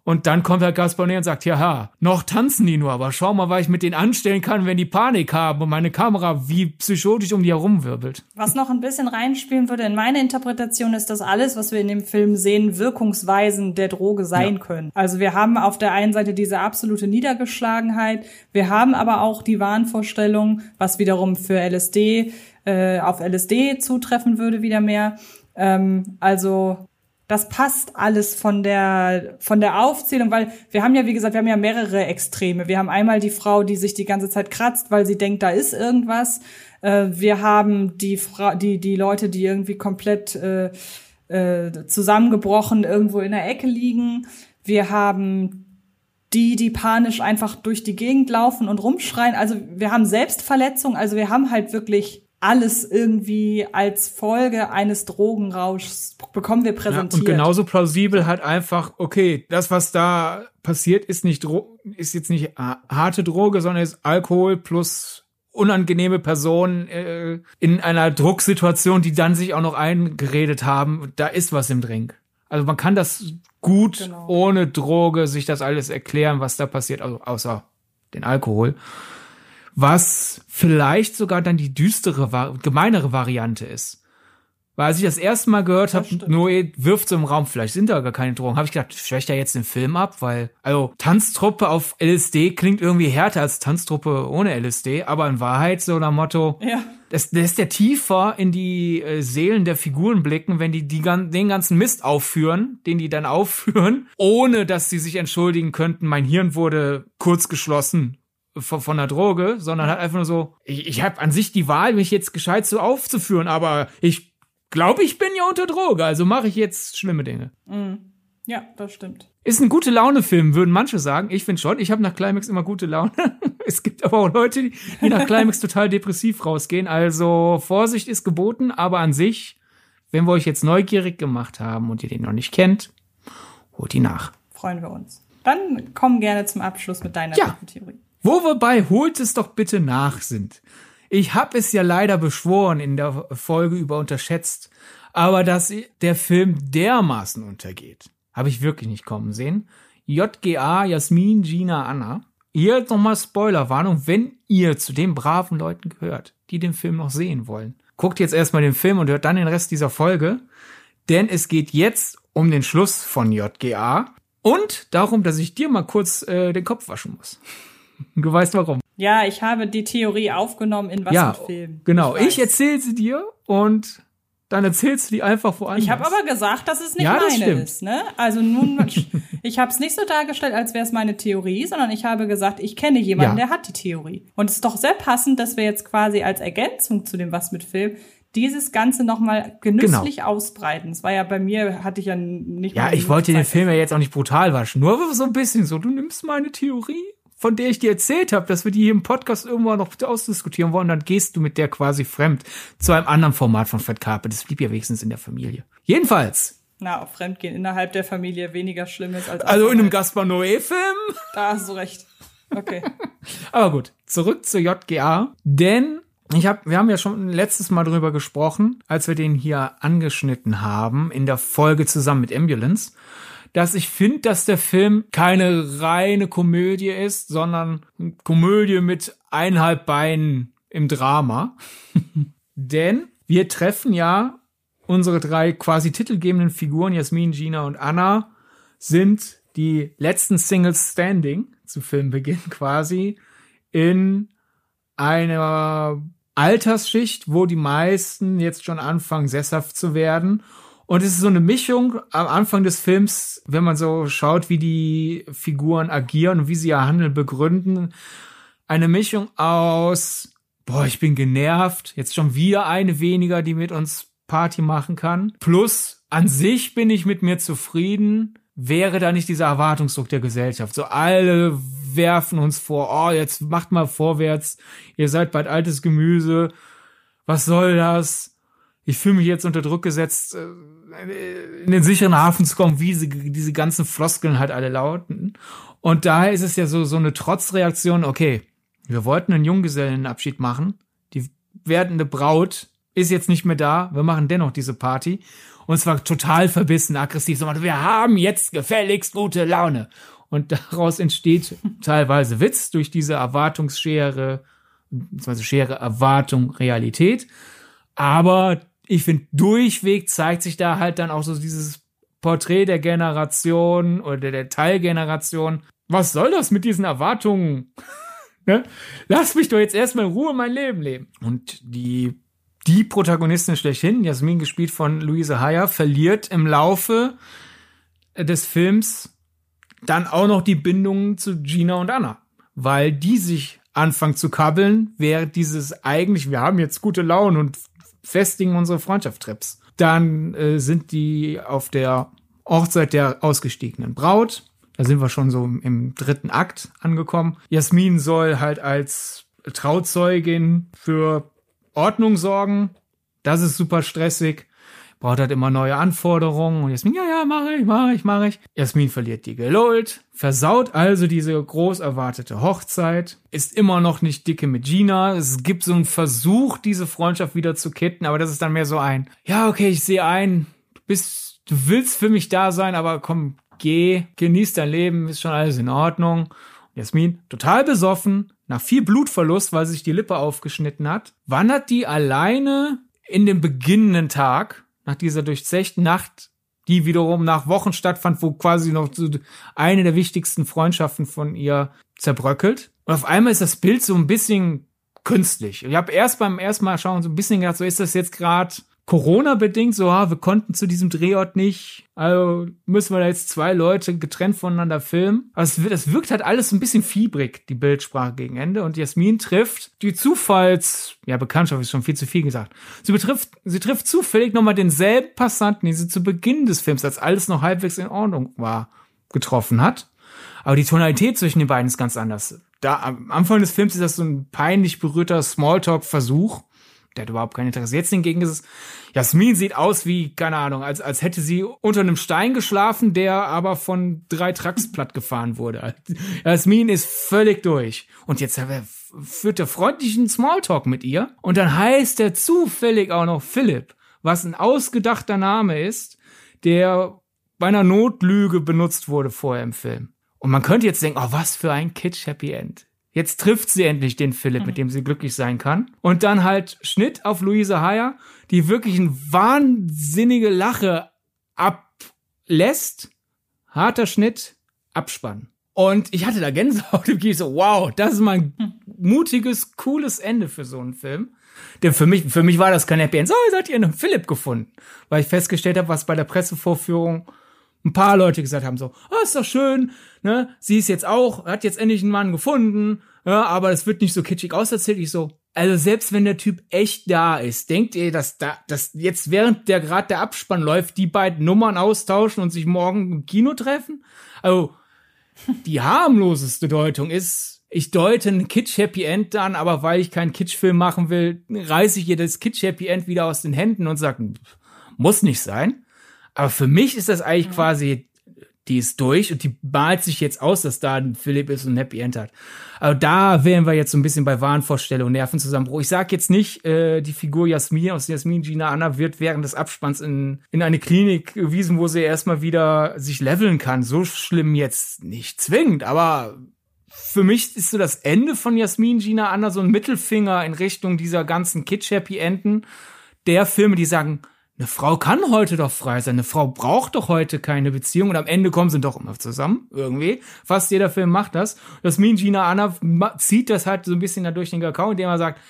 Und dann kommt Herr Gaspar und sagt, ja, noch tanzen die nur, aber schau mal, was ich mit denen anstellen kann, wenn die Panik haben und meine Kamera wie psychotisch um die herumwirbelt. Was noch ein bisschen reinspielen würde in meine Interpretation ist, dass alles, was wir in dem Film sehen, Wirkungsweisen der Droge sein ja. können. Also wir haben auf der einen Seite diese absolute Niedergeschlagenheit, wir haben aber auch die Wahnvorstellung, was wiederum für LSD äh, auf LSD zutreffen würde wieder mehr. Ähm, also das passt alles von der von der Aufzählung, weil wir haben ja wie gesagt, wir haben ja mehrere Extreme. Wir haben einmal die Frau, die sich die ganze Zeit kratzt, weil sie denkt, da ist irgendwas. Äh, wir haben die Fra die die Leute, die irgendwie komplett äh, äh, zusammengebrochen irgendwo in der Ecke liegen. Wir haben die, die panisch einfach durch die Gegend laufen und rumschreien. Also wir haben Selbstverletzung, also wir haben halt wirklich alles irgendwie als Folge eines Drogenrauschs bekommen wir präsentiert. Ja, und genauso plausibel halt einfach, okay, das, was da passiert, ist nicht Dro ist jetzt nicht harte Droge, sondern ist Alkohol plus unangenehme Personen äh, in einer Drucksituation, die dann sich auch noch eingeredet haben, da ist was im Drink. Also man kann das gut genau. ohne Droge sich das alles erklären, was da passiert, also außer den Alkohol was vielleicht sogar dann die düstere, gemeinere Variante ist. Weil als ich das erste Mal gehört habe, Noé wirft so im Raum, vielleicht sind da gar keine Drogen, habe ich gedacht, schwächt er jetzt den Film ab, weil, also Tanztruppe auf LSD klingt irgendwie härter als Tanztruppe ohne LSD, aber in Wahrheit so nach Motto, ja. das, das ist der tiefer in die äh, Seelen der Figuren blicken, wenn die, die den ganzen Mist aufführen, den die dann [laughs] aufführen, ohne dass sie sich entschuldigen könnten, mein Hirn wurde kurz geschlossen von, von der Droge, sondern halt einfach nur so, ich, ich habe an sich die Wahl, mich jetzt gescheit so aufzuführen, aber ich glaube, ich bin ja unter Droge, also mache ich jetzt schlimme Dinge. Mhm. Ja, das stimmt. Ist ein gute Laune-Film, würden manche sagen. Ich finde schon. Ich habe nach Climax immer gute Laune. [laughs] es gibt aber auch Leute, die nach Climax total depressiv rausgehen. Also Vorsicht ist geboten, aber an sich, wenn wir euch jetzt neugierig gemacht haben und ihr den noch nicht kennt, holt die nach. Freuen wir uns. Dann komm gerne zum Abschluss mit deiner ja. Theorie. Wo wir bei holt es doch bitte nach sind. Ich hab es ja leider beschworen in der Folge über unterschätzt, aber dass der Film dermaßen untergeht, habe ich wirklich nicht kommen sehen. JGA, Jasmin, Gina, Anna. Hier nochmal Spoilerwarnung, wenn ihr zu den braven Leuten gehört, die den Film noch sehen wollen. Guckt jetzt erstmal den Film und hört dann den Rest dieser Folge, denn es geht jetzt um den Schluss von JGA und darum, dass ich dir mal kurz äh, den Kopf waschen muss. Du weißt warum. Ja, ich habe die Theorie aufgenommen in was ja, Film. Genau, ich, ich erzähle sie dir und dann erzählst du die einfach woanders. Ich habe aber gesagt, dass es nicht ja, meine stimmt. ist. Ne? Also nun, [laughs] ich habe es nicht so dargestellt, als wäre es meine Theorie, sondern ich habe gesagt, ich kenne jemanden, ja. der hat die Theorie. Und es ist doch sehr passend, dass wir jetzt quasi als Ergänzung zu dem Was mit Film dieses Ganze nochmal genüsslich genau. ausbreiten. Es war ja bei mir, hatte ich ja nicht Ja, ich wollte den Film ja jetzt auch nicht brutal waschen. Nur so ein bisschen so, du nimmst meine Theorie von der ich dir erzählt habe, dass wir die hier im Podcast irgendwann noch ausdiskutieren wollen, dann gehst du mit der quasi fremd zu einem anderen Format von Fred Carpet. Das blieb ja wenigstens in der Familie. Jedenfalls. Na, ob Fremdgehen innerhalb der Familie weniger schlimm ist als. Also in einem Gaspar Noé-Film? Da hast du recht. Okay. [laughs] Aber gut, zurück zur JGA. Denn ich hab, wir haben ja schon letztes Mal drüber gesprochen, als wir den hier angeschnitten haben, in der Folge zusammen mit Ambulance dass ich finde, dass der Film keine reine Komödie ist, sondern Komödie mit eineinhalb Beinen im Drama. [laughs] Denn wir treffen ja unsere drei quasi titelgebenden Figuren, Jasmin, Gina und Anna, sind die letzten Singles Standing zu Filmbeginn [laughs] quasi in einer Altersschicht, wo die meisten jetzt schon anfangen, sesshaft zu werden und es ist so eine Mischung am Anfang des Films, wenn man so schaut, wie die Figuren agieren und wie sie ihr Handeln begründen. Eine Mischung aus, boah, ich bin genervt, jetzt schon wieder eine weniger, die mit uns Party machen kann. Plus, an sich bin ich mit mir zufrieden. Wäre da nicht dieser Erwartungsdruck der Gesellschaft? So alle werfen uns vor, oh, jetzt macht mal vorwärts, ihr seid bald altes Gemüse. Was soll das? Ich fühle mich jetzt unter Druck gesetzt äh, in den sicheren Hafen zu kommen, wie sie, diese ganzen Floskeln halt alle lauten. Und daher ist es ja so, so eine Trotzreaktion, okay, wir wollten einen Junggesellenabschied machen, die werdende Braut ist jetzt nicht mehr da, wir machen dennoch diese Party. Und zwar total verbissen, aggressiv, so, wir haben jetzt gefälligst gute Laune. Und daraus entsteht [laughs] teilweise Witz durch diese Erwartungsschere, beziehungsweise Schere Erwartung, Realität. Aber ich finde, durchweg zeigt sich da halt dann auch so dieses Porträt der Generation oder der Teilgeneration. Was soll das mit diesen Erwartungen? [laughs] ne? Lass mich doch jetzt erstmal in Ruhe mein Leben leben. Und die, die Protagonistin schlechthin, Jasmin gespielt von Luise Heyer, verliert im Laufe des Films dann auch noch die Bindung zu Gina und Anna, weil die sich anfangen zu kabbeln, während dieses eigentlich, wir haben jetzt gute Laune und festigen unsere Freundschaft-Trips. Dann äh, sind die auf der Hochzeit der ausgestiegenen Braut. Da sind wir schon so im dritten Akt angekommen. Jasmin soll halt als Trauzeugin für Ordnung sorgen. Das ist super stressig braucht halt immer neue Anforderungen und Jasmin, ja, ja, mache ich, mache ich, mache ich. Jasmin verliert die Geduld, versaut also diese groß erwartete Hochzeit, ist immer noch nicht dicke mit Gina. Es gibt so einen Versuch, diese Freundschaft wieder zu kitten, aber das ist dann mehr so ein, ja, okay, ich sehe ein, du bist, du willst für mich da sein, aber komm, geh, genieß dein Leben, ist schon alles in Ordnung. Jasmin, total besoffen, nach viel Blutverlust, weil sich die Lippe aufgeschnitten hat, wandert die alleine in den beginnenden Tag nach dieser durchzechten Nacht, die wiederum nach Wochen stattfand, wo quasi noch eine der wichtigsten Freundschaften von ihr zerbröckelt. Und auf einmal ist das Bild so ein bisschen künstlich. Ich habe erst beim ersten Mal schauen so ein bisschen gedacht, so ist das jetzt gerade Corona-bedingt, so, ah, wir konnten zu diesem Drehort nicht, also müssen wir da jetzt zwei Leute getrennt voneinander filmen. Aber es, es wirkt halt alles ein bisschen fiebrig, die Bildsprache gegen Ende. Und Jasmin trifft die Zufalls, ja, Bekanntschaft ist schon viel zu viel gesagt. Sie betrifft, sie trifft zufällig nochmal denselben Passanten, den sie zu Beginn des Films, als alles noch halbwegs in Ordnung war, getroffen hat. Aber die Tonalität zwischen den beiden ist ganz anders. Da, am Anfang des Films ist das so ein peinlich berührter Smalltalk-Versuch der hat überhaupt kein Interesse. Jetzt hingegen ist es, Jasmin sieht aus wie, keine Ahnung, als, als hätte sie unter einem Stein geschlafen, der aber von drei Trucks platt gefahren wurde. Jasmin ist völlig durch. Und jetzt führt er freundlichen Smalltalk mit ihr. Und dann heißt er zufällig auch noch Philipp, was ein ausgedachter Name ist, der bei einer Notlüge benutzt wurde vorher im Film. Und man könnte jetzt denken, oh, was für ein Kitsch-Happy End. Jetzt trifft sie endlich den Philipp, mit dem sie glücklich sein kann. Und dann halt Schnitt auf Luise Heyer, die wirklich eine wahnsinnige Lache ablässt. Harter Schnitt, Abspann. Und ich hatte da Gänsehaut [laughs] im Kino, so, wow, das ist mal ein hm. mutiges, cooles Ende für so einen Film. Denn für mich, für mich war das kein Happy End. So, jetzt hat ihr einen Philipp gefunden. Weil ich festgestellt habe, was bei der Pressevorführung ein paar Leute gesagt haben so, ah, ist doch schön, ne, sie ist jetzt auch, hat jetzt endlich einen Mann gefunden, ja, aber es wird nicht so kitschig auserzählt. Ich so, also selbst wenn der Typ echt da ist, denkt ihr, dass da, dass jetzt während der gerade der Abspann läuft, die beiden Nummern austauschen und sich morgen im Kino treffen? Also, die harmloseste Deutung ist, ich deute ein Kitsch-Happy End an, aber weil ich keinen Kitsch-Film machen will, reiße ich ihr das Kitsch-Happy End wieder aus den Händen und sage, muss nicht sein. Aber für mich ist das eigentlich mhm. quasi, die ist durch und die malt sich jetzt aus, dass da ein Philipp ist und ein Happy End hat. Aber da wären wir jetzt so ein bisschen bei Wahnvorstellung und Nervenzusammenbruch. Ich sag jetzt nicht, äh, die Figur Jasmin aus Jasmin Gina Anna wird während des Abspanns in, in eine Klinik gewiesen, wo sie erstmal wieder sich leveln kann. So schlimm jetzt nicht zwingend, aber für mich ist so das Ende von Jasmin Gina Anna so ein Mittelfinger in Richtung dieser ganzen Kitsch-Happy Enden der Filme, die sagen, eine Frau kann heute doch frei sein. Eine Frau braucht doch heute keine Beziehung und am Ende kommen sie doch immer zusammen. Irgendwie. Fast jeder Film macht das. Das Mean Gina Anna zieht das halt so ein bisschen da durch den Kakao, indem er sagt,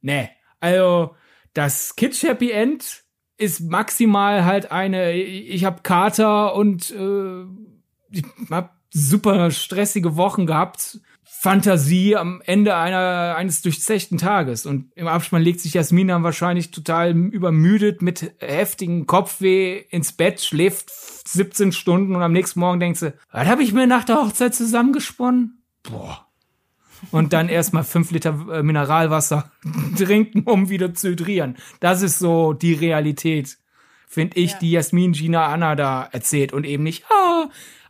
nee, also das Kitsch Happy End ist maximal halt eine, ich hab Kater und äh, ich hab super stressige Wochen gehabt Fantasie am Ende einer, eines durchzechten Tages. Und im Abspann legt sich Jasmin dann wahrscheinlich total übermüdet mit heftigem Kopfweh ins Bett, schläft 17 Stunden und am nächsten Morgen denkt sie, was habe ich mir nach der Hochzeit zusammengesponnen? Boah. Und dann erstmal fünf Liter äh, Mineralwasser [laughs] trinken, um wieder zu hydrieren. Das ist so die Realität, finde ich, ja. die Jasmin Gina Anna da erzählt und eben nicht, ah,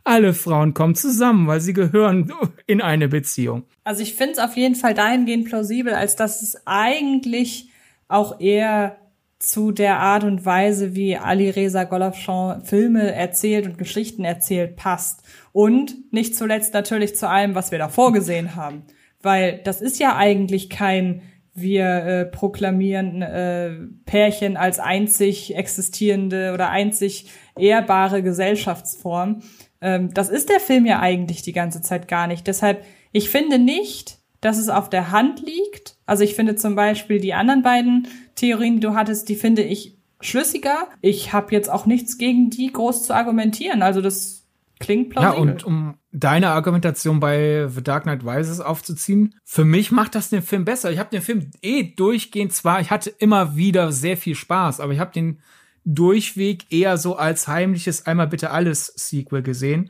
alle Frauen kommen zusammen, weil sie gehören in eine Beziehung. Also ich finde es auf jeden Fall dahingehend plausibel, als dass es eigentlich auch eher zu der Art und Weise, wie Ali Reza Golafschon Filme erzählt und Geschichten erzählt, passt. Und nicht zuletzt natürlich zu allem, was wir davor gesehen haben. Weil das ist ja eigentlich kein wir äh, proklamieren äh, Pärchen als einzig existierende oder einzig ehrbare Gesellschaftsform. Ähm, das ist der Film ja eigentlich die ganze Zeit gar nicht. Deshalb, ich finde nicht, dass es auf der Hand liegt. Also ich finde zum Beispiel die anderen beiden Theorien, die du hattest, die finde ich schlüssiger. Ich habe jetzt auch nichts gegen die groß zu argumentieren. Also das klingt plausibel. Ja, und um deine Argumentation bei The Dark Knight Rises aufzuziehen, für mich macht das den Film besser. Ich habe den Film eh durchgehend zwar, ich hatte immer wieder sehr viel Spaß, aber ich habe den durchweg eher so als heimliches Einmal bitte alles Sequel gesehen,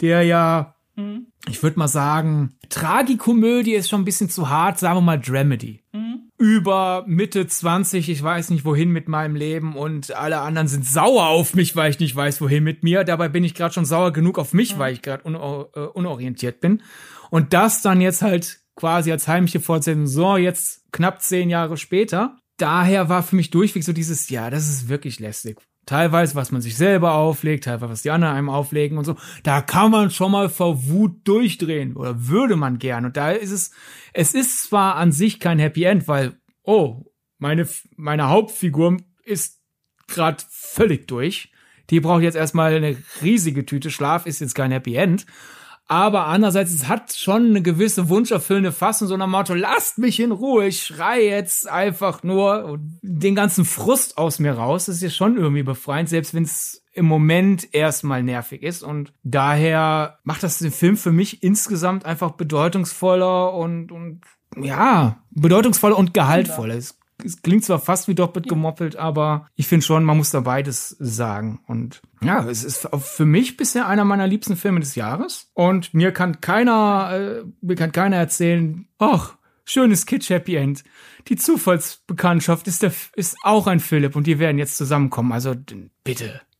der ja, mhm. ich würde mal sagen, Tragikomödie ist schon ein bisschen zu hart, sagen wir mal Dramedy. Mhm. Über Mitte 20, ich weiß nicht wohin mit meinem Leben und alle anderen sind sauer auf mich, weil ich nicht weiß wohin mit mir. Dabei bin ich gerade schon sauer genug auf mich, mhm. weil ich gerade un äh, unorientiert bin. Und das dann jetzt halt quasi als heimliche Fortsetzung, so jetzt knapp zehn Jahre später, daher war für mich durchweg so dieses, ja, das ist wirklich lästig. Teilweise, was man sich selber auflegt, teilweise, was die anderen einem auflegen und so. Da kann man schon mal vor Wut durchdrehen oder würde man gern. Und da ist es, es ist zwar an sich kein Happy End, weil, oh, meine, meine Hauptfigur ist gerade völlig durch. Die braucht jetzt erstmal eine riesige Tüte Schlaf, ist jetzt kein Happy End. Aber andererseits, es hat schon eine gewisse wunscherfüllende Fassung, so nach Motto, lasst mich in Ruhe, ich schrei jetzt einfach nur den ganzen Frust aus mir raus. Das ist ja schon irgendwie befreiend, selbst wenn es im Moment erstmal nervig ist. Und daher macht das den Film für mich insgesamt einfach bedeutungsvoller und, und ja, bedeutungsvoller und gehaltvoller. Es es klingt zwar fast wie doppelt gemoppelt, aber ich finde schon, man muss da beides sagen. Und ja, es ist für mich bisher einer meiner liebsten Filme des Jahres. Und mir kann keiner, äh, mir kann keiner erzählen, ach, schönes Kitsch Happy End. Die Zufallsbekanntschaft ist der, ist auch ein Philipp und die werden jetzt zusammenkommen. Also bitte. [laughs]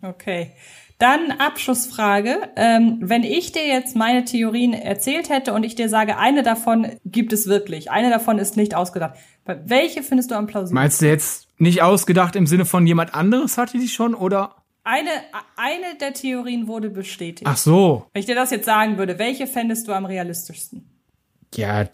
Okay. Dann Abschlussfrage. Ähm, wenn ich dir jetzt meine Theorien erzählt hätte und ich dir sage, eine davon gibt es wirklich, eine davon ist nicht ausgedacht, welche findest du am plausibelsten? Meinst du jetzt nicht ausgedacht im Sinne von jemand anderes hatte die schon oder? Eine, eine der Theorien wurde bestätigt. Ach so. Wenn ich dir das jetzt sagen würde, welche fändest du am realistischsten? Ja,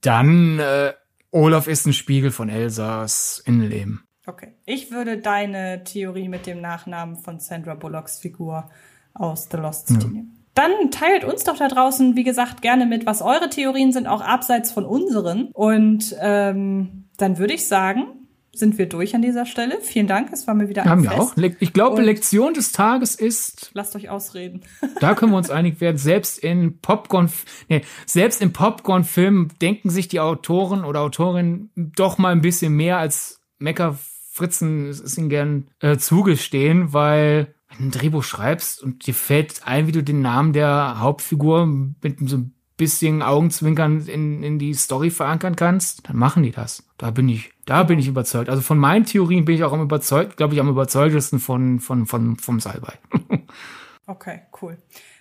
dann äh, Olaf ist ein Spiegel von Elsas Innenleben. Okay. Ich würde deine Theorie mit dem Nachnamen von Sandra Bullocks Figur aus The Lost City ja. nehmen. Dann teilt uns doch da draußen, wie gesagt, gerne mit, was eure Theorien sind, auch abseits von unseren. Und ähm, dann würde ich sagen, sind wir durch an dieser Stelle. Vielen Dank, es war mir wieder ein Haben Fest. wir auch. Ich glaube, Und Lektion des Tages ist. Lasst euch ausreden. da können wir uns einig werden. Selbst in Popcorn, nee, selbst in Popcorn-Filmen denken sich die Autoren oder Autorinnen doch mal ein bisschen mehr als Mecker Fritzen es ihnen gern äh, zugestehen, weil wenn du ein Drehbuch schreibst und dir fällt ein, wie du den Namen der Hauptfigur mit so ein bisschen Augenzwinkern in, in die Story verankern kannst, dann machen die das. Da bin ich, da bin ich überzeugt. Also von meinen Theorien bin ich auch am überzeugt, glaube ich, am überzeugtesten von, von, von, vom Salbei. [laughs] okay, cool.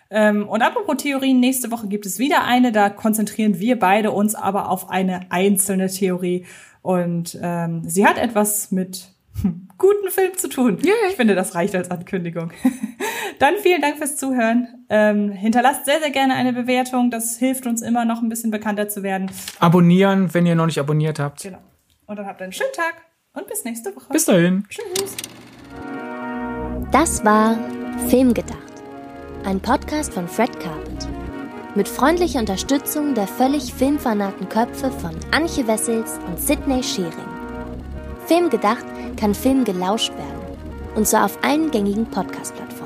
Ähm, und apropos Theorien, nächste Woche gibt es wieder eine, da konzentrieren wir beide uns aber auf eine einzelne Theorie. Und ähm, sie hat etwas mit [laughs] guten Film zu tun. Yeah. Ich finde, das reicht als Ankündigung. [laughs] Dann vielen Dank fürs Zuhören. Ähm, hinterlasst sehr, sehr gerne eine Bewertung. Das hilft uns immer noch ein bisschen bekannter zu werden. Abonnieren, wenn ihr noch nicht abonniert habt. Genau. Und dann habt einen schönen Tag und bis nächste Woche. Bis dahin. Tschüss. Das war Filmgedacht. Ein Podcast von Fred Carpet. Mit freundlicher Unterstützung der völlig filmfanatischen Köpfe von Anche Wessels und Sidney Schering. Filmgedacht kann Film gelauscht werden. Und zwar auf allen gängigen Podcast-Plattformen.